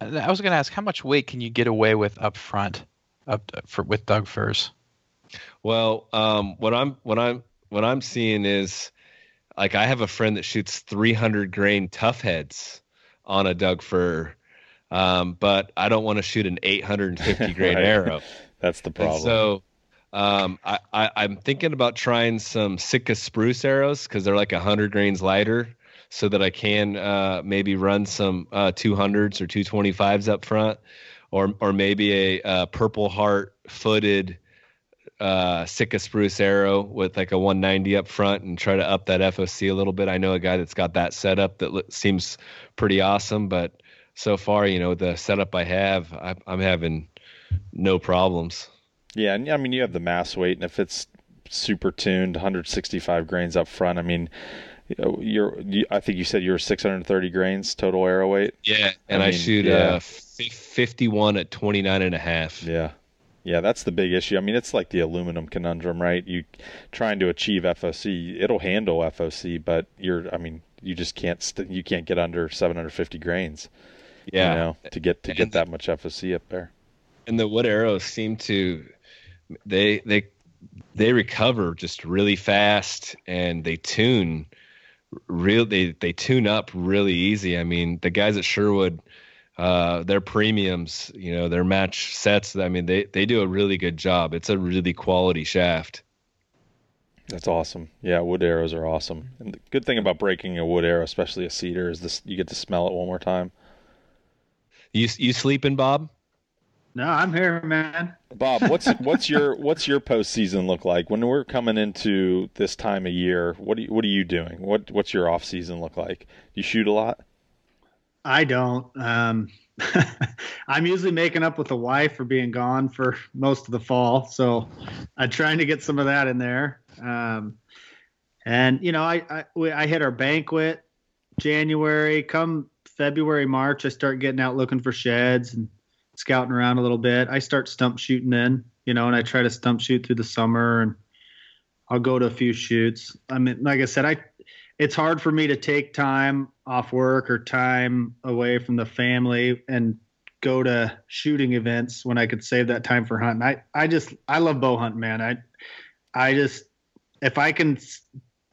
I was going to ask, how much weight can you get away with up front, up for with Doug firs? Well, um, what I'm what I'm what I'm seeing is like I have a friend that shoots 300 grain tough heads on a Doug fir, um, but I don't want to shoot an 850 grain Right. arrow. That's the And problem. so um, I, I, I'm thinking about trying some Sitka spruce arrows because they're like 100 grains lighter, so that I can uh, maybe run some uh, 200s or 225s up front, or or maybe a, uh Purple Heart footed uh, Sitka spruce arrow with like a 190 up front and try to up that FOC a little bit. I know a guy that's got that setup that seems pretty awesome, but so far, you know, the setup I have, I, I'm having no problems. Yeah, and I mean you have the mass weight, and if it's super tuned, 165 grains up front, I mean, you're you, I think you said you were 630 grains total arrow weight. Yeah, and I, mean, shoot yeah. uh, f- 51 at 29 and a half. Yeah. Yeah, that's the big issue. I mean, it's like the aluminum conundrum, right? You trying to achieve FOC, it'll handle FOC, but you're, I mean, you just can't, st- you can't get under 750 grains, Yeah, you know, to get to And get that much FOC up there. and the wood arrows seem to they they they recover just really fast and they tune real they they tune up really easy i mean the guys at sherwood uh their premiums you know their match sets i mean they they do a really good job it's a really quality shaft That's awesome. Yeah, wood arrows are awesome. And the good thing about breaking a wood arrow, especially a cedar, is this: you get to smell it one more time. you you sleeping bob No, I'm here, man. Bob, what's what's your what's your postseason look like when we're coming into this time of year? What are you, what are you doing? What what's your off season look like? You shoot a lot? I don't. Um, I'm usually making up with the wife for being gone for most of the fall, so I'm trying to get some of that in there. Um, and you know, I I, we, I hit our banquet January. Come February, March, I start getting out looking for sheds and scouting around a little bit. I start stump shooting in, you know, and I try to stump shoot through the summer, and I'll go to a few shoots. I mean, like I said, I it's hard for me to take time off work or time away from the family and go to shooting events when I could save that time for hunting. I, I just I love bow hunting, man. I I just if I can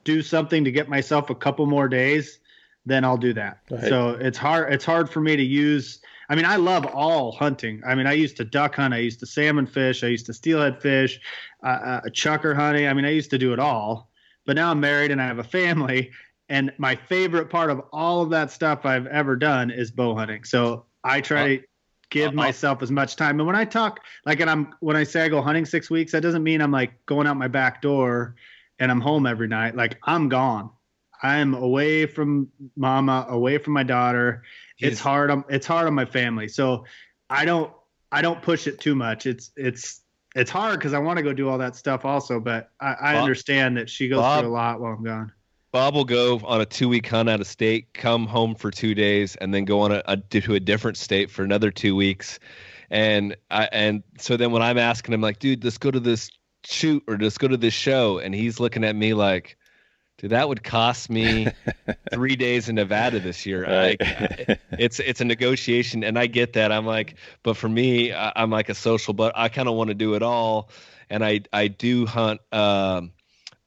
do something to get myself a couple more days, then I'll do that. Right. So it's hard it's hard for me to use I mean, I love all hunting. I mean, I used to duck hunt, I used to salmon fish, I used to steelhead fish, uh, uh, chukar hunting. I mean, I used to do it all. But now I'm married and I have a family, and my favorite part of all of that stuff I've ever done is bow hunting. So I try to give myself as much time. And when I talk, like, and I'm when I say I go hunting six weeks, that doesn't mean I'm like going out my back door and I'm home every night. Like I'm gone. I'm away from mama, away from my daughter. It's hard. On, it's hard on my family. So I don't. I don't push it too much. It's it's it's hard because I want to go do all that stuff also. But I, I Bob- understand that she goes Bob- through a lot while I'm gone. Bob will go on a two week hunt out of state, come home for two days, and then go on a, a to a different state for another two weeks. And I and so then when I'm asking him like, dude, let's go to this shoot or let's go to this show, and he's looking at me like, dude, that would cost me three days in Nevada this year. Right. Like, it's it's a negotiation, and I get that. I'm like, but for me, I, I'm like a social, but I kind of want to do it all, and I I do hunt. Um,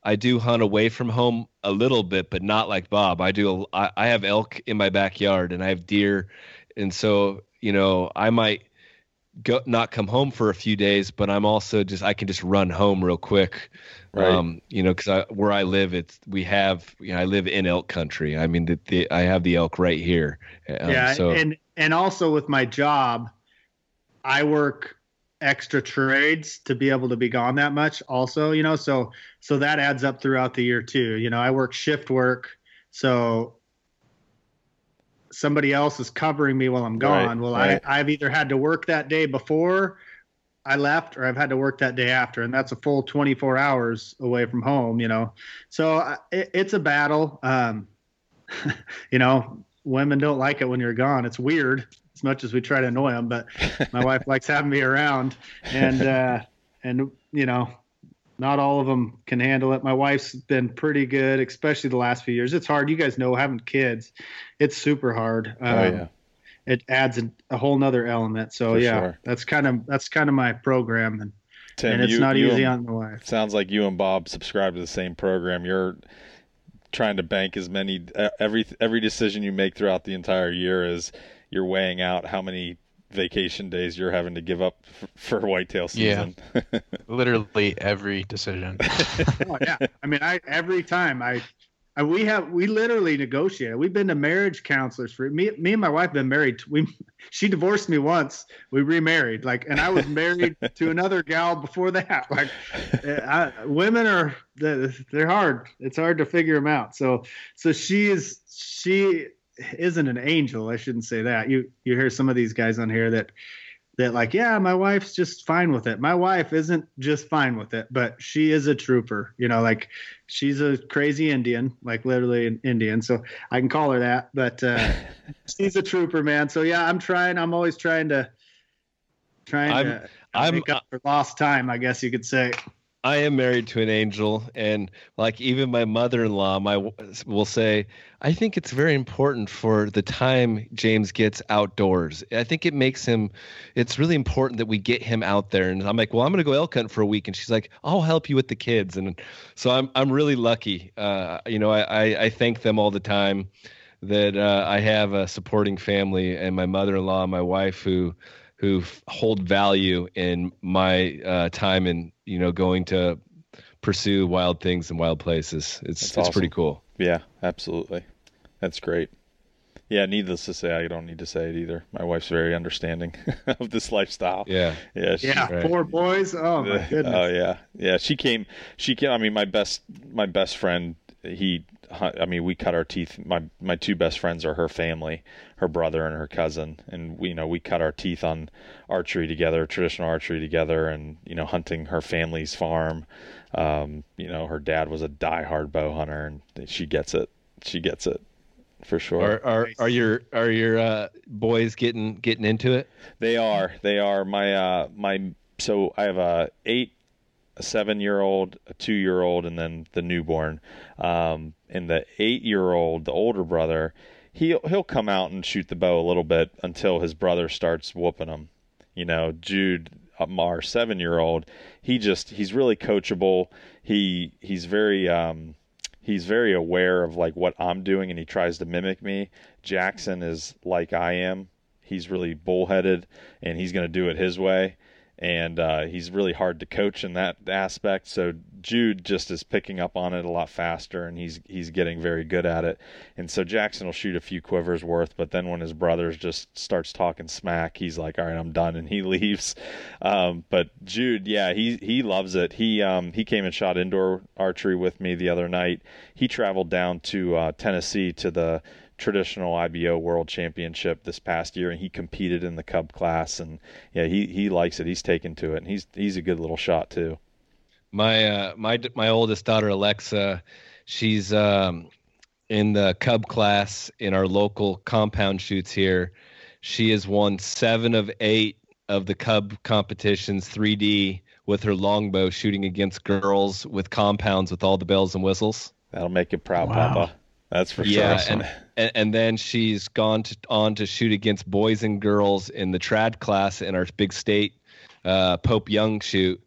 I do hunt away from home a little bit, but not like Bob. I do. I, I have elk in my backyard, and I have deer, and so you know I might go not come home for a few days, but I'm also just I can just run home real quick. Right. Um, you know, because where I live, it's we have. You know, I live in elk country. I mean, the, the I have the elk right here. Um, yeah, So and and also with my job, I work extra trades to be able to be gone that much. Also, you know, so so that adds up throughout the year too. You know, I work shift work, so somebody else is covering me while I'm gone. Right, well, right. I I've either had to work that day before I left, or I've had to work that day after, and that's a full 24 hours away from home. You know, so I- it, it's a battle. Um, you know, women don't like it when you're gone. It's weird as much as we try to annoy them, but my wife likes having me around and, uh, and, you know, not all of them can handle it. My wife's been pretty good, especially the last few years. It's hard. You guys know having kids, it's super hard. Um, oh yeah. It adds a, a whole nother element. So For yeah, sure. that's kind of, that's kind of my program and, Tim, and it's you- not you easy and- on the wife. Sounds like you and Bob subscribe to the same program. You're trying to bank as many every every decision you make throughout the entire year is you're weighing out how many vacation days you're having to give up f- for whitetail season. Yeah. season. Literally every decision. oh, yeah. I mean, I every time I Uh, we have we literally negotiated. We've been to marriage counselors for me. Me and my wife been married. We she divorced me once. We remarried. Like, and I was married to another gal before that. Like, I, women are they're hard. It's hard to figure them out. So so she is she isn't an angel. I shouldn't say that. You you hear some of these guys on here that that like yeah my wife's just fine with it my wife isn't just fine with it but she is a trooper you know like she's a crazy indian like literally an indian so i can call her that but uh, she's a trooper man so yeah i'm trying i'm always trying to trying I'm, to I'm, make up for lost time i guess you could say I am married to an angel, and like even my mother-in-law, my will say, I think it's very important for the time James gets outdoors. I think it makes him. It's really important that we get him out there. And I'm like, well, I'm going to go elk hunt for a week, and she's like, I'll help you with the kids, and so I'm I'm really lucky. Uh, you know, I, I, I thank them all the time that uh, I have a supporting family and my mother-in-law, my wife, who who hold value in my uh, time and you know going to pursue wild things and wild places. It's That's it's awesome. pretty cool. Yeah, absolutely. That's great. Yeah, needless to say, I don't need to say it either. My wife's very understanding of this lifestyle. Yeah, Yeah, she, yeah right. four boys oh my goodness Oh yeah, yeah. She came. She came. I mean, my best, my best friend. He. I mean, we cut our teeth. My my two best friends are her family, her brother and her cousin, and we you know we cut our teeth on archery together, traditional archery together, and you know hunting her family's farm. Um, you know, her dad was a diehard bow hunter, and she gets it. She gets it for sure. are are are your are your uh, boys getting getting into it? They are. They are. My uh my so I have a eight, a seven year old, a two year old, and then the newborn. Um, and the eight year old, the older brother, he'll he'll come out and shoot the bow a little bit until his brother starts whooping him. You know, Jude, um, our seven year old, he just he's really coachable. He he's very um he's very aware of like what I'm doing and he tries to mimic me. Jackson is like I am. He's really bullheaded and he's going to do it his way. And uh, he's really hard to coach in that aspect. So Jude just is picking up on it a lot faster, and he's he's getting very good at it. And so Jackson will shoot a few quivers worth, but then when his brothers just starts talking smack, he's like, "All right, I'm done," and he leaves. Um, but Jude, yeah, he he loves it. He um, he came and shot indoor archery with me the other night. He traveled down to uh, Tennessee to the traditional IBO World Championship this past year, and he competed in the Cub class. And yeah, he he likes it. He's taken to it, and he's he's a good little shot too. My uh, my my oldest daughter Alexa, she's um, in the Cub class in our local compound shoots here. She has won seven of eight of the Cub competitions 3D with her longbow shooting against girls with compounds with all the bells and whistles. That'll make you proud, Wow. Papa. That's for Yeah, sure. and, and and then she's gone to, on to shoot against boys and girls in the trad class in our big state uh, Pope Young shoot.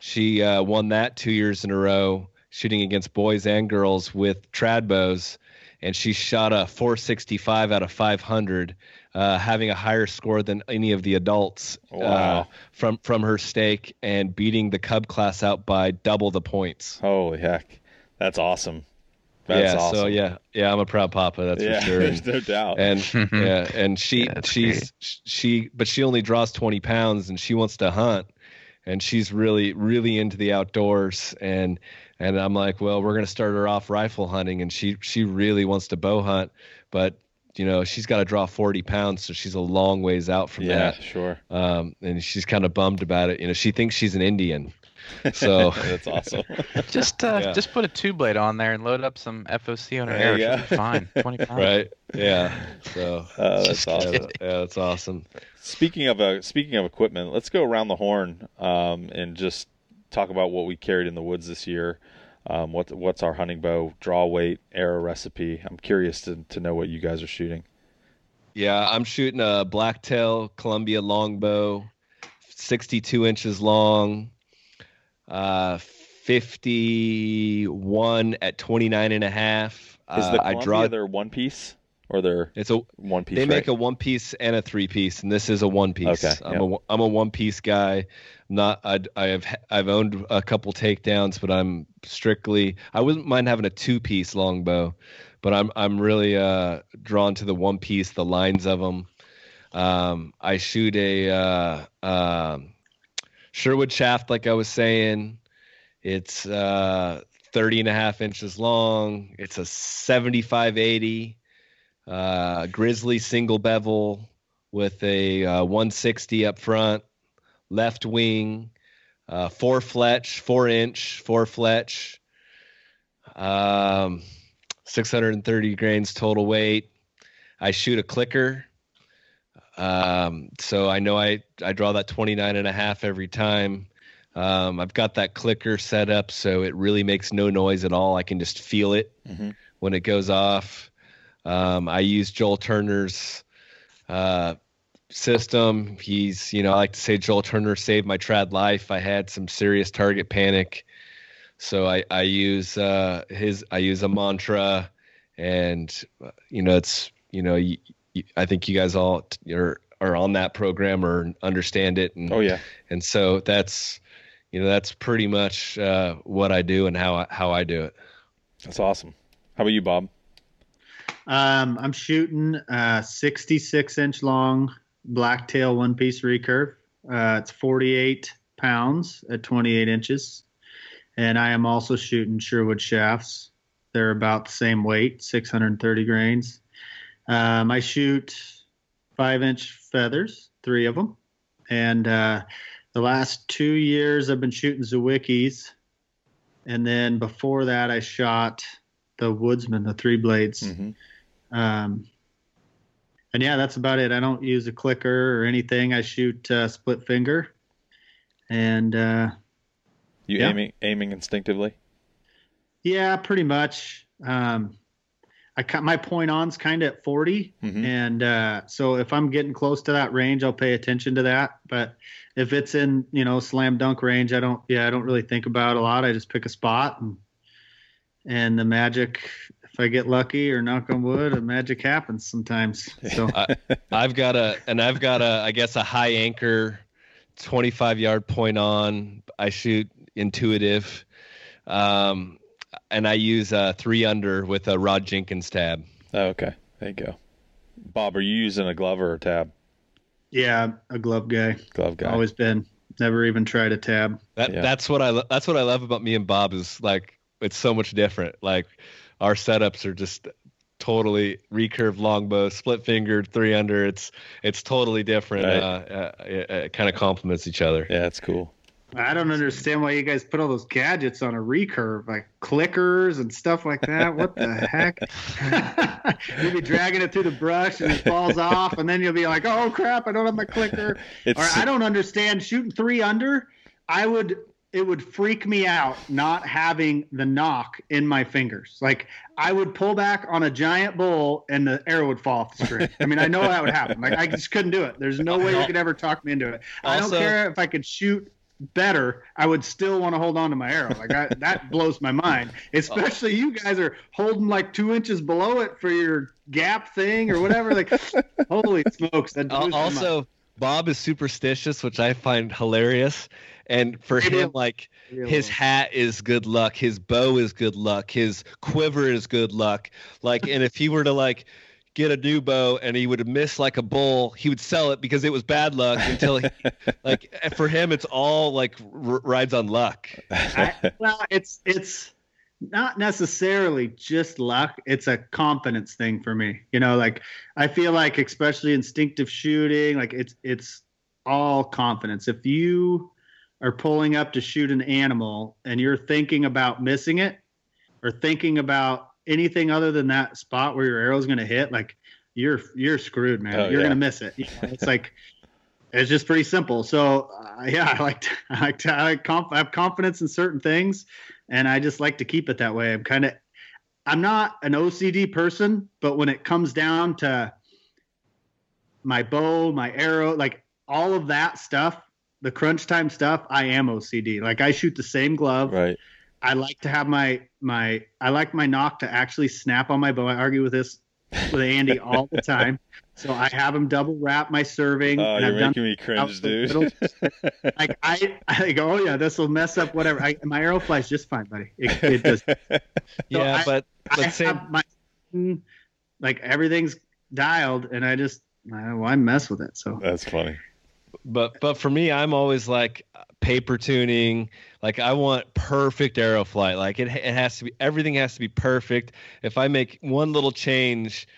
She uh, won that two years in a row, shooting against boys and girls with trad bows, and she shot a 465 out of 500, uh, having a higher score than any of the adults uh, Wow. from from her stake, and beating the Cub class out by double the points. Holy heck, that's awesome. That's yeah, awesome. so yeah, yeah, I'm a proud papa. That's yeah, for sure. there's no doubt. and yeah, and she Yeah, that's she's she but she only draws 20 pounds and she wants to hunt and she's really really into the outdoors and and I'm like, well, we're going to start her off rifle hunting and she she really wants to bow hunt, but you know, she's got to draw 40 pounds so she's a long ways out from that. yeah, that. sure. Um and she's kind of bummed about it. You know, she thinks she's an Indian. So that's awesome. Just uh, Yeah. just put a two blade on there and load up some FOC on her There hair. you She'll go. be fine. Twenty pounds. right? Yeah. So Uh, that's awesome. yeah, yeah, that's awesome. Speaking of uh, speaking of equipment, let's go around the horn um, and just talk about what we carried in the woods this year. Um, what what's our hunting bow draw weight arrow recipe? I'm curious to to know what you guys are shooting. Yeah, I'm shooting a blacktail Columbian longbow, 62 inches long, uh, 51 at 29 and a half. Is Uh, the I Columbian draw their one piece? or they're It's a one piece. they make right? a one piece and a three piece, and this is a one piece. Okay, I'm a I'm a one piece guy. Not I I have I've owned a couple takedowns, but I'm strictly I wouldn't mind having a two piece longbow, but I'm I'm really uh, drawn to the one piece, the lines of them. Um, I shoot a uh, um Sherwood shaft, like I was saying. It's uh, 30 and a half inches long. It's a 75 80 uh, Grizzly single bevel with a uh, 160 up front, left wing, uh, four fletch, four inch, four fletch, um, 630 grains total weight. I shoot a clicker. Um, so I know I, I draw that 29 and a half every time. Um, I've got that clicker set up so it really makes no noise at all. I can just feel it Mhm. when it goes off. Um, I use Joel Turner's uh, system. He's, you know, I like to say Joel Turner saved my trad life. I had some serious target panic, so I I use uh, his I use a mantra, and uh, you know it's you know y y I think you guys all are are on that program or understand it, and Oh yeah. and so that's you know that's pretty much uh, what I do and how I, how I do it. That's awesome. How about you, Bob? Um, I'm shooting uh 66 inch long blacktail one piece recurve. Uh, it's 48 pounds at 28 inches, and I am also shooting Sherwood shafts. They're about the same weight, 630 grains. Um, I shoot five inch feathers, three of them, and uh, the last two years I've been shooting Zwickeys, and then before that I shot the Woodsman, the three blades. Mm-hmm. Um, and yeah, that's about it. I don't use a clicker or anything. I shoot uh, split finger, and uh, You Yeah. aiming aiming instinctively? yeah, pretty much. Um, I ca- my point on's kind of at 40, Mhm. and uh, so if I'm getting close to that range, I'll pay attention to that. But if it's in you know slam dunk range, I don't. Yeah, I don't really think about it a lot. I just pick a spot and and the magic. If I get lucky or knock on wood, the magic happens sometimes. So I've got a, and I've got a, I guess a high anchor, 25 yard point on. I shoot intuitive, um, and I use a three under with a Rod Jenkins tab. Oh, okay. There you go. Bob, are you using a glove or a tab? yeah, a glove guy. Glove guy. Always been. Never even tried a tab. That Yeah. that's what I that's what I love about me and Bob is like it's so much different. Like our setups are just totally recurve longbow, split fingered, three under. It's it's totally different. Right. Uh, uh, it, it kind of complements each other. Yeah, that's cool. I don't understand why you guys put all those gadgets on a recurve, like clickers and stuff like that. What the heck? you'll be dragging it through the brush and it falls off, and then you'll be like, "Oh crap! I don't have my clicker." It's or I don't understand shooting three under. I would. It would freak me out not having the nock in my fingers. Like I would pull back on a giant bull and the arrow would fall off the string. I mean, I know that would happen. Like I just couldn't do it. There's no way you could ever talk me into it. I don't care if I could shoot better. I would still want to hold on to my arrow. Like I, that blows my mind. Especially you guys are holding like two inches below it for your gap thing or whatever. Like, holy smokes! That Al- blows my mind. also, Bob is superstitious, which I find hilarious. And for It him, like his low. hat is good luck, his bow is good luck, his quiver is good luck. Like, and if he were to like get a new bow and he would miss like a bull, he would sell it because it was bad luck until he, like for him, it's all like r- rides on luck. I, well, it's it's not necessarily just luck. It's a confidence thing for me. You know, like I feel like especially instinctive shooting, like it's it's all confidence. If you are pulling up to shoot an animal and you're thinking about missing it or thinking about anything other than that spot where your arrow's going to hit, like you're you're screwed, man. Oh, you're yeah. going to miss it. You know, it's like it's just pretty simple. So uh, yeah, I like to, I like to, I, like conf- I have confidence in certain things, and I just like to keep it that way. I'm kind of I'm not an OCD person, but when it comes down to my bow, my arrow, like all of that stuff, the crunch time stuff, I am OCD. Like I shoot the same glove. right. I like to have my my I like my nock to actually snap on my bow. I argue with this with Andy all the time. So I have him double wrap my serving. Oh, and you're I've done making me cringe, dude. little- like I, I go, oh yeah, this will mess up whatever. I, my arrow flies just fine, buddy. It, it does. yeah, I- but I but same, have my like everything's dialed, and I just I, why mess with it? So That's funny. but but for me, I'm always like paper tuning. Like I want perfect arrow flight. Like it it has to be everything has to be perfect. If I make one little change,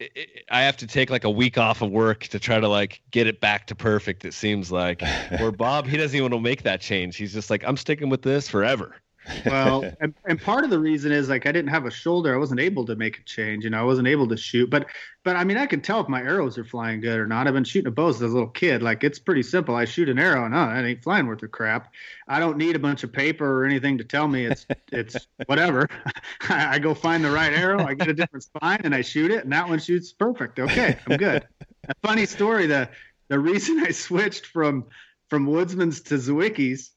i i I have to take like a week off of work to try to like get it back to perfect. It seems like. Where Bob, he doesn't even want to make that change. He's just like, I'm sticking with this forever. Well, and, and part of the reason is like I didn't have a shoulder. I wasn't able to make a change. You know, I wasn't able to shoot. But but I mean, I can tell if my arrows are flying good or not. I've been shooting a bow as a little kid. Like it's pretty simple. I shoot an arrow and uh, oh, that ain't flying worth a crap. I don't need a bunch of paper or anything to tell me it's it's whatever. I, I go find the right arrow. I get a different spine and I shoot it, and that one shoots perfect. Okay, I'm good. a funny story. The the reason I switched from from Woodsman's to Zwickeys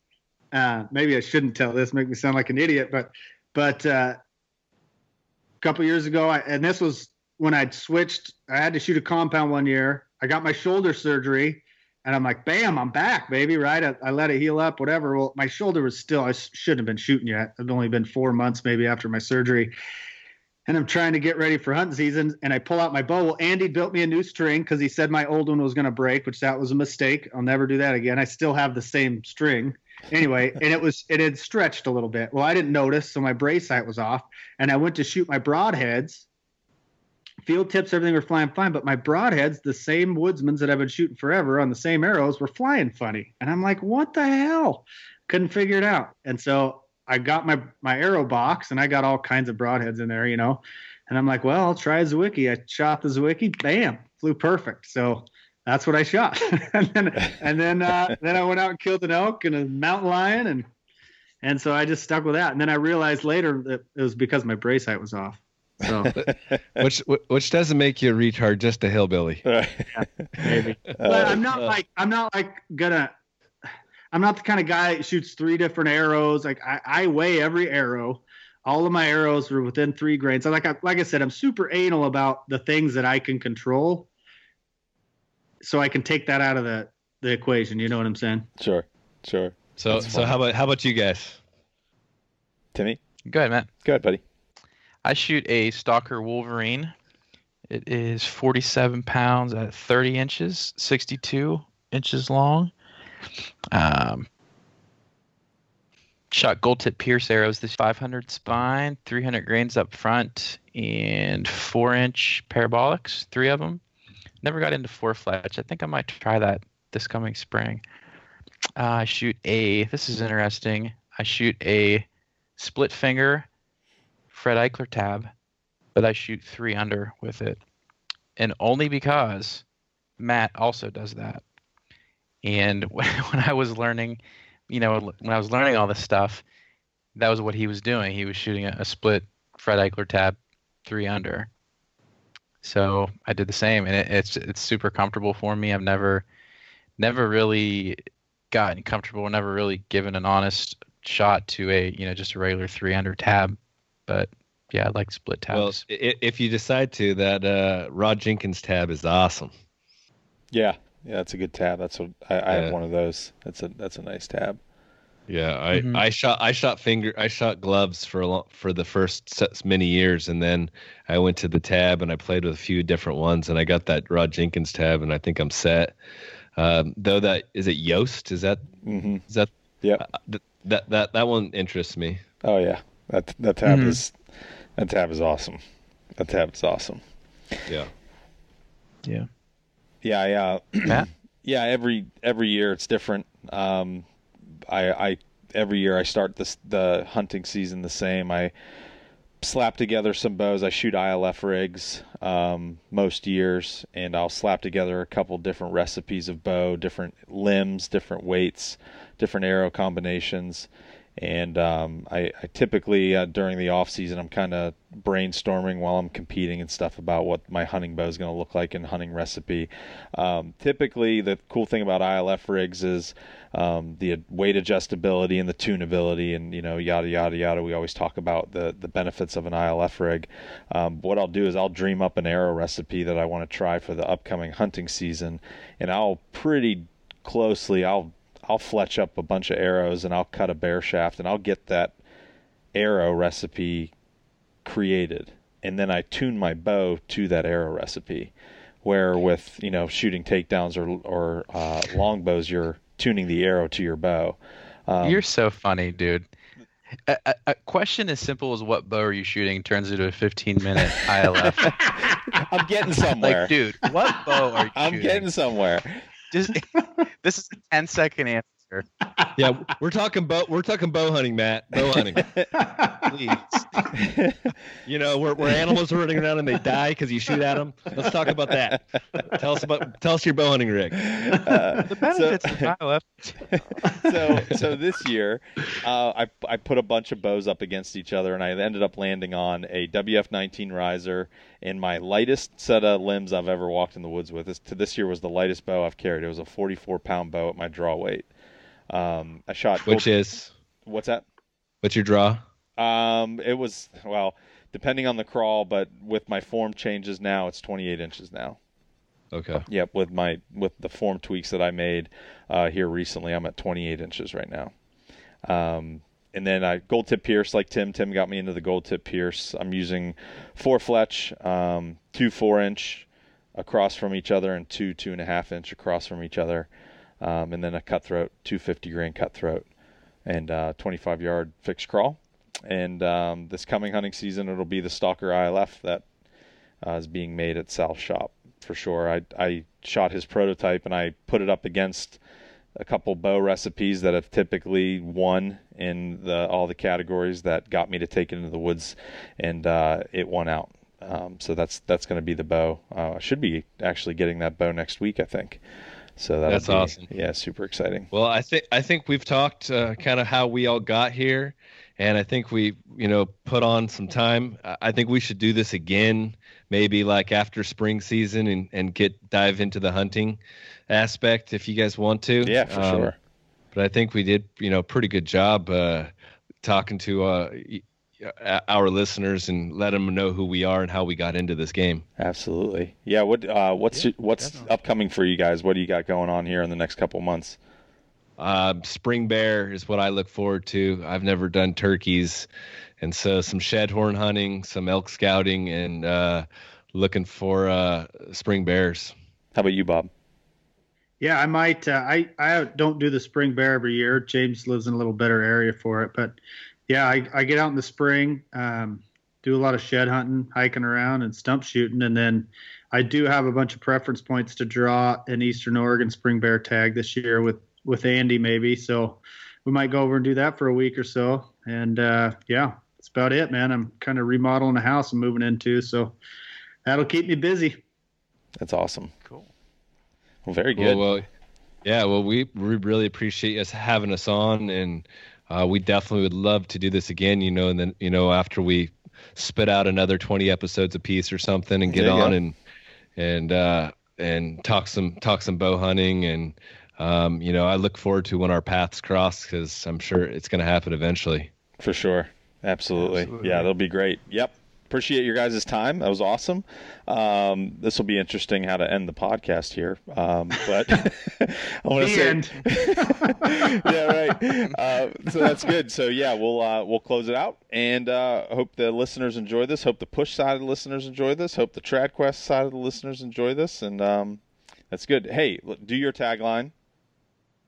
uh, maybe I shouldn't tell this, make me sound like an idiot, but but uh, a couple years ago, I, and this was when I'd switched. I had to shoot a compound one year. I got my shoulder surgery, and I'm like, bam, I'm back, baby. Right? I, I let it heal up, whatever. Well, my shoulder was still. I sh- shouldn't have been shooting yet. It'd only been four months maybe after my surgery. And I'm trying to get ready for hunting season, and I pull out my bow. Well, Andy built me a new string because he said my old one was going to break, which that was a mistake. I'll never do that again. I still have the same string anyway, and it was it had stretched a little bit. Well, I didn't notice, so my brace height was off, and I went to shoot my broadheads. Field tips, everything were flying fine, but my broadheads, the same woodsman's that I've been shooting forever on the same arrows, were flying funny, and I'm like, what the hell? Couldn't figure it out, and so I got my my arrow box, and I got all kinds of broadheads in there, you know, and I'm like, well, I'll try a Zwickey. I shot the Zwickey, bam, flew perfect. So that's what I shot. and then and then uh, then I went out and killed an elk and a mountain lion and and so I just stuck with that. And then I realized later that it was because my brace height was off. So Which which doesn't make you a retard, just a hillbilly. maybe. But I'm not like I'm not like gonna I'm not the kind of guy that shoots three different arrows. Like I, I weigh every arrow. All of my arrows are within three grains. So like I, like I said, I'm super anal about the things that I can control so I can take that out of the the equation. You know what I'm saying? Sure, sure. So That's so fine. how about how about you guys? Timmy, Go ahead, Matt. go ahead, buddy. I shoot a Stalker Wolverine. It is 47 pounds at 30 inches, 62 inches long. Um, shot gold tip pierce arrows. This 500 spine, 300 grains up front, and four inch parabolics. Three of them. Never got into four fletch. I think I might try that this coming spring. Uh, I shoot a. This is interesting. I shoot a split finger Fred Eichler tab, but I shoot three under with it, and only because Matt also does that. And when I was learning, you know, when I was learning all this stuff, that was what he was doing. He was shooting a, a split Fred Eichler tab, three under. So I did the same, and it, it's it's super comfortable for me. I've never, never really gotten comfortable, never really given an honest shot to a you know just a regular three under tab but yeah, I like split tabs. i- if you decide to, that uh, Rod Jenkins tab is awesome. Yeah, yeah, that's a good tab. That's what I, I Yeah. have one of those. That's a that's a nice tab. Yeah, I, Mhm. I shot I shot finger I shot gloves for a long, for the first s- many years, and then I went to the tab and I played with a few different ones, and I got that Rod Jenkins tab, and I think I'm set. Um, though that is it Yoast? Is that Mm-hmm. is that Yep. uh, th- that that that one interests me. Oh yeah, that that tab Mhm. is that tab is awesome. That tab is awesome. Yeah. yeah. Yeah, yeah, Matt? yeah. Every every year it's different. Um, I I every year I start the hunting season the same. I slap together some bows. I shoot ILF rigs um, most years, and I'll slap together a couple different recipes of bow, different limbs, different weights, different arrow combinations, And um, I, I typically uh, during the off season, I'm kind of brainstorming while I'm competing and stuff about what my hunting bow is going to look like and hunting recipe. Um, typically, the cool thing about ILF rigs is um, the weight adjustability and the tunability, and you know, yada yada yada. We always talk about the the benefits of an ILF rig. Um, what I'll do is I'll dream up an arrow recipe that I want to try for the upcoming hunting season, and I'll pretty closely I'll I'll fletch up a bunch of arrows and I'll cut a bare shaft and I'll get that arrow recipe created and then I tune my bow to that arrow recipe. Where with you know shooting takedowns or or uh, longbows, you're tuning the arrow to your bow. Um, You're so funny, dude. A, a, a question as simple as what bow are you shooting turns into a 15 minute ILF. I'm getting somewhere. like, dude, what bow are you I'm shooting? getting somewhere. Just, this is a 10 second answer. Yeah, we're talking bow. We're talking bow hunting, Matt. Bow hunting. Please. You know, where, where animals are running around and they die because you shoot at them. Let's talk about that. Tell us about. Tell us your bow hunting rig. Uh, The benefits of ILF. so so this year, uh, I I put a bunch of bows up against each other, and I ended up landing on a WF19 riser. And my lightest set of limbs I've ever walked in the woods with. This to this year was the lightest bow I've carried. It was a 44 pound bow at my draw weight. Um, I shot. Which is what's that? what's your draw? Um, it was well, depending on the crawl, but with my form changes now, it's 28 inches now. Okay. Yep, with my with the form tweaks that I made uh, here recently, I'm at 28 inches right now. Um, and then I gold tip pierce like Tim. Tim got me into the gold tip pierce. I'm using four fletch, um, two four inch across from each other, and two two and a half inch across from each other, um, and then a cutthroat, 250 grain cutthroat, and uh, 25 yard fixed crawl. And um, this coming hunting season, it'll be the Stalker ILF that uh, is being made at Sal's shop for sure. I I shot his prototype and I put it up against a couple bow recipes that have typically won in the all the categories that got me to take it into the woods, and uh, it won out. Um, so that's that's going to be the bow. Uh, I should be actually getting that bow next week, I think. So That's be- awesome. Yeah, super exciting. Well, I think I think we've talked uh, kind of how we all got here, and I think we you know put on some time. I- think we should do this again, maybe like after spring season, and and get dive into the hunting aspect if you guys want to. Yeah, for Um, sure. But I think we did you know pretty good job uh, talking to uh, our listeners and let them know who we are and how we got into this game. Absolutely. Yeah. What uh, what's what's upcoming for you guys? What do you got going on here in the next couple months? Uh, spring bear is what I look forward to. I've never done turkeys, and so some shed horn hunting, some elk scouting, and uh, looking for uh, spring bears. How about you, Bob? Yeah, I might. Uh, I I don't do the spring bear every year. James lives in a little better area for it, but yeah, I, I get out in the spring, um, do a lot of shed hunting, hiking around, and stump shooting, and then I do have a bunch of preference points to draw an Eastern Oregon spring bear tag this year with with Andy maybe. So we might go over and do that for a week or so, and uh, yeah, that's about it, man. I'm kind of remodeling the house I'm moving into, so that'll keep me busy. That's awesome. Cool. Well, very Well, good. well, yeah. Well, we we really appreciate us having us on, and uh, we definitely would love to do this again. You know, and then you know after we spit out another twenty episodes a piece or something, and get There on go. and and uh, and talk some talk some bow hunting, and um, you know I look forward to when our paths cross because I'm sure it's going to happen eventually. For sure. Absolutely. Absolutely. Yeah, that'll be great. Yep. Appreciate your guys' time. That was awesome. Um, this will be interesting how to end the podcast here. Um, but I want to say, end. yeah, right. Uh, so that's good. So yeah, we'll uh, we'll close it out, and uh, hope the listeners enjoy this. Hope the push side of the listeners enjoy this. Hope the TradQuest side of the listeners enjoy this, and um, that's good. Hey, do your tagline.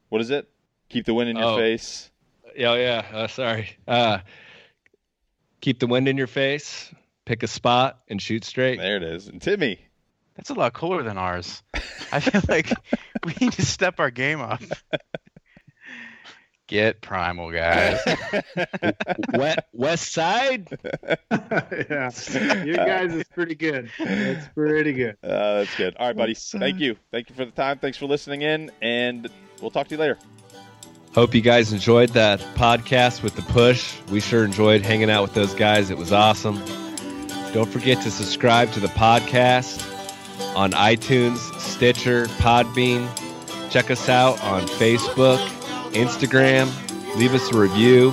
What is it? Keep the wind in your Oh. face. Yeah, yeah. Uh, sorry. Uh, keep the wind in your face. Pick a spot and shoot straight. There it is. And Timmy. That's a lot cooler than ours. I feel like we need to step our game up. Get primal, guys. Wet West Side. yeah, you guys is pretty good. It's pretty good. Uh, that's good. All right, buddy. Thank you. Thank you for the time. Thanks for listening in, and we'll talk to you later. Hope you guys enjoyed that podcast with the push. We sure enjoyed hanging out with those guys. It was awesome. Don't forget to subscribe to the podcast on iTunes, Stitcher, Podbean. Check us out on Facebook, Instagram. Leave us a review.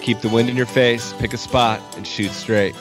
Keep the wind in your face, pick a spot, and shoot straight.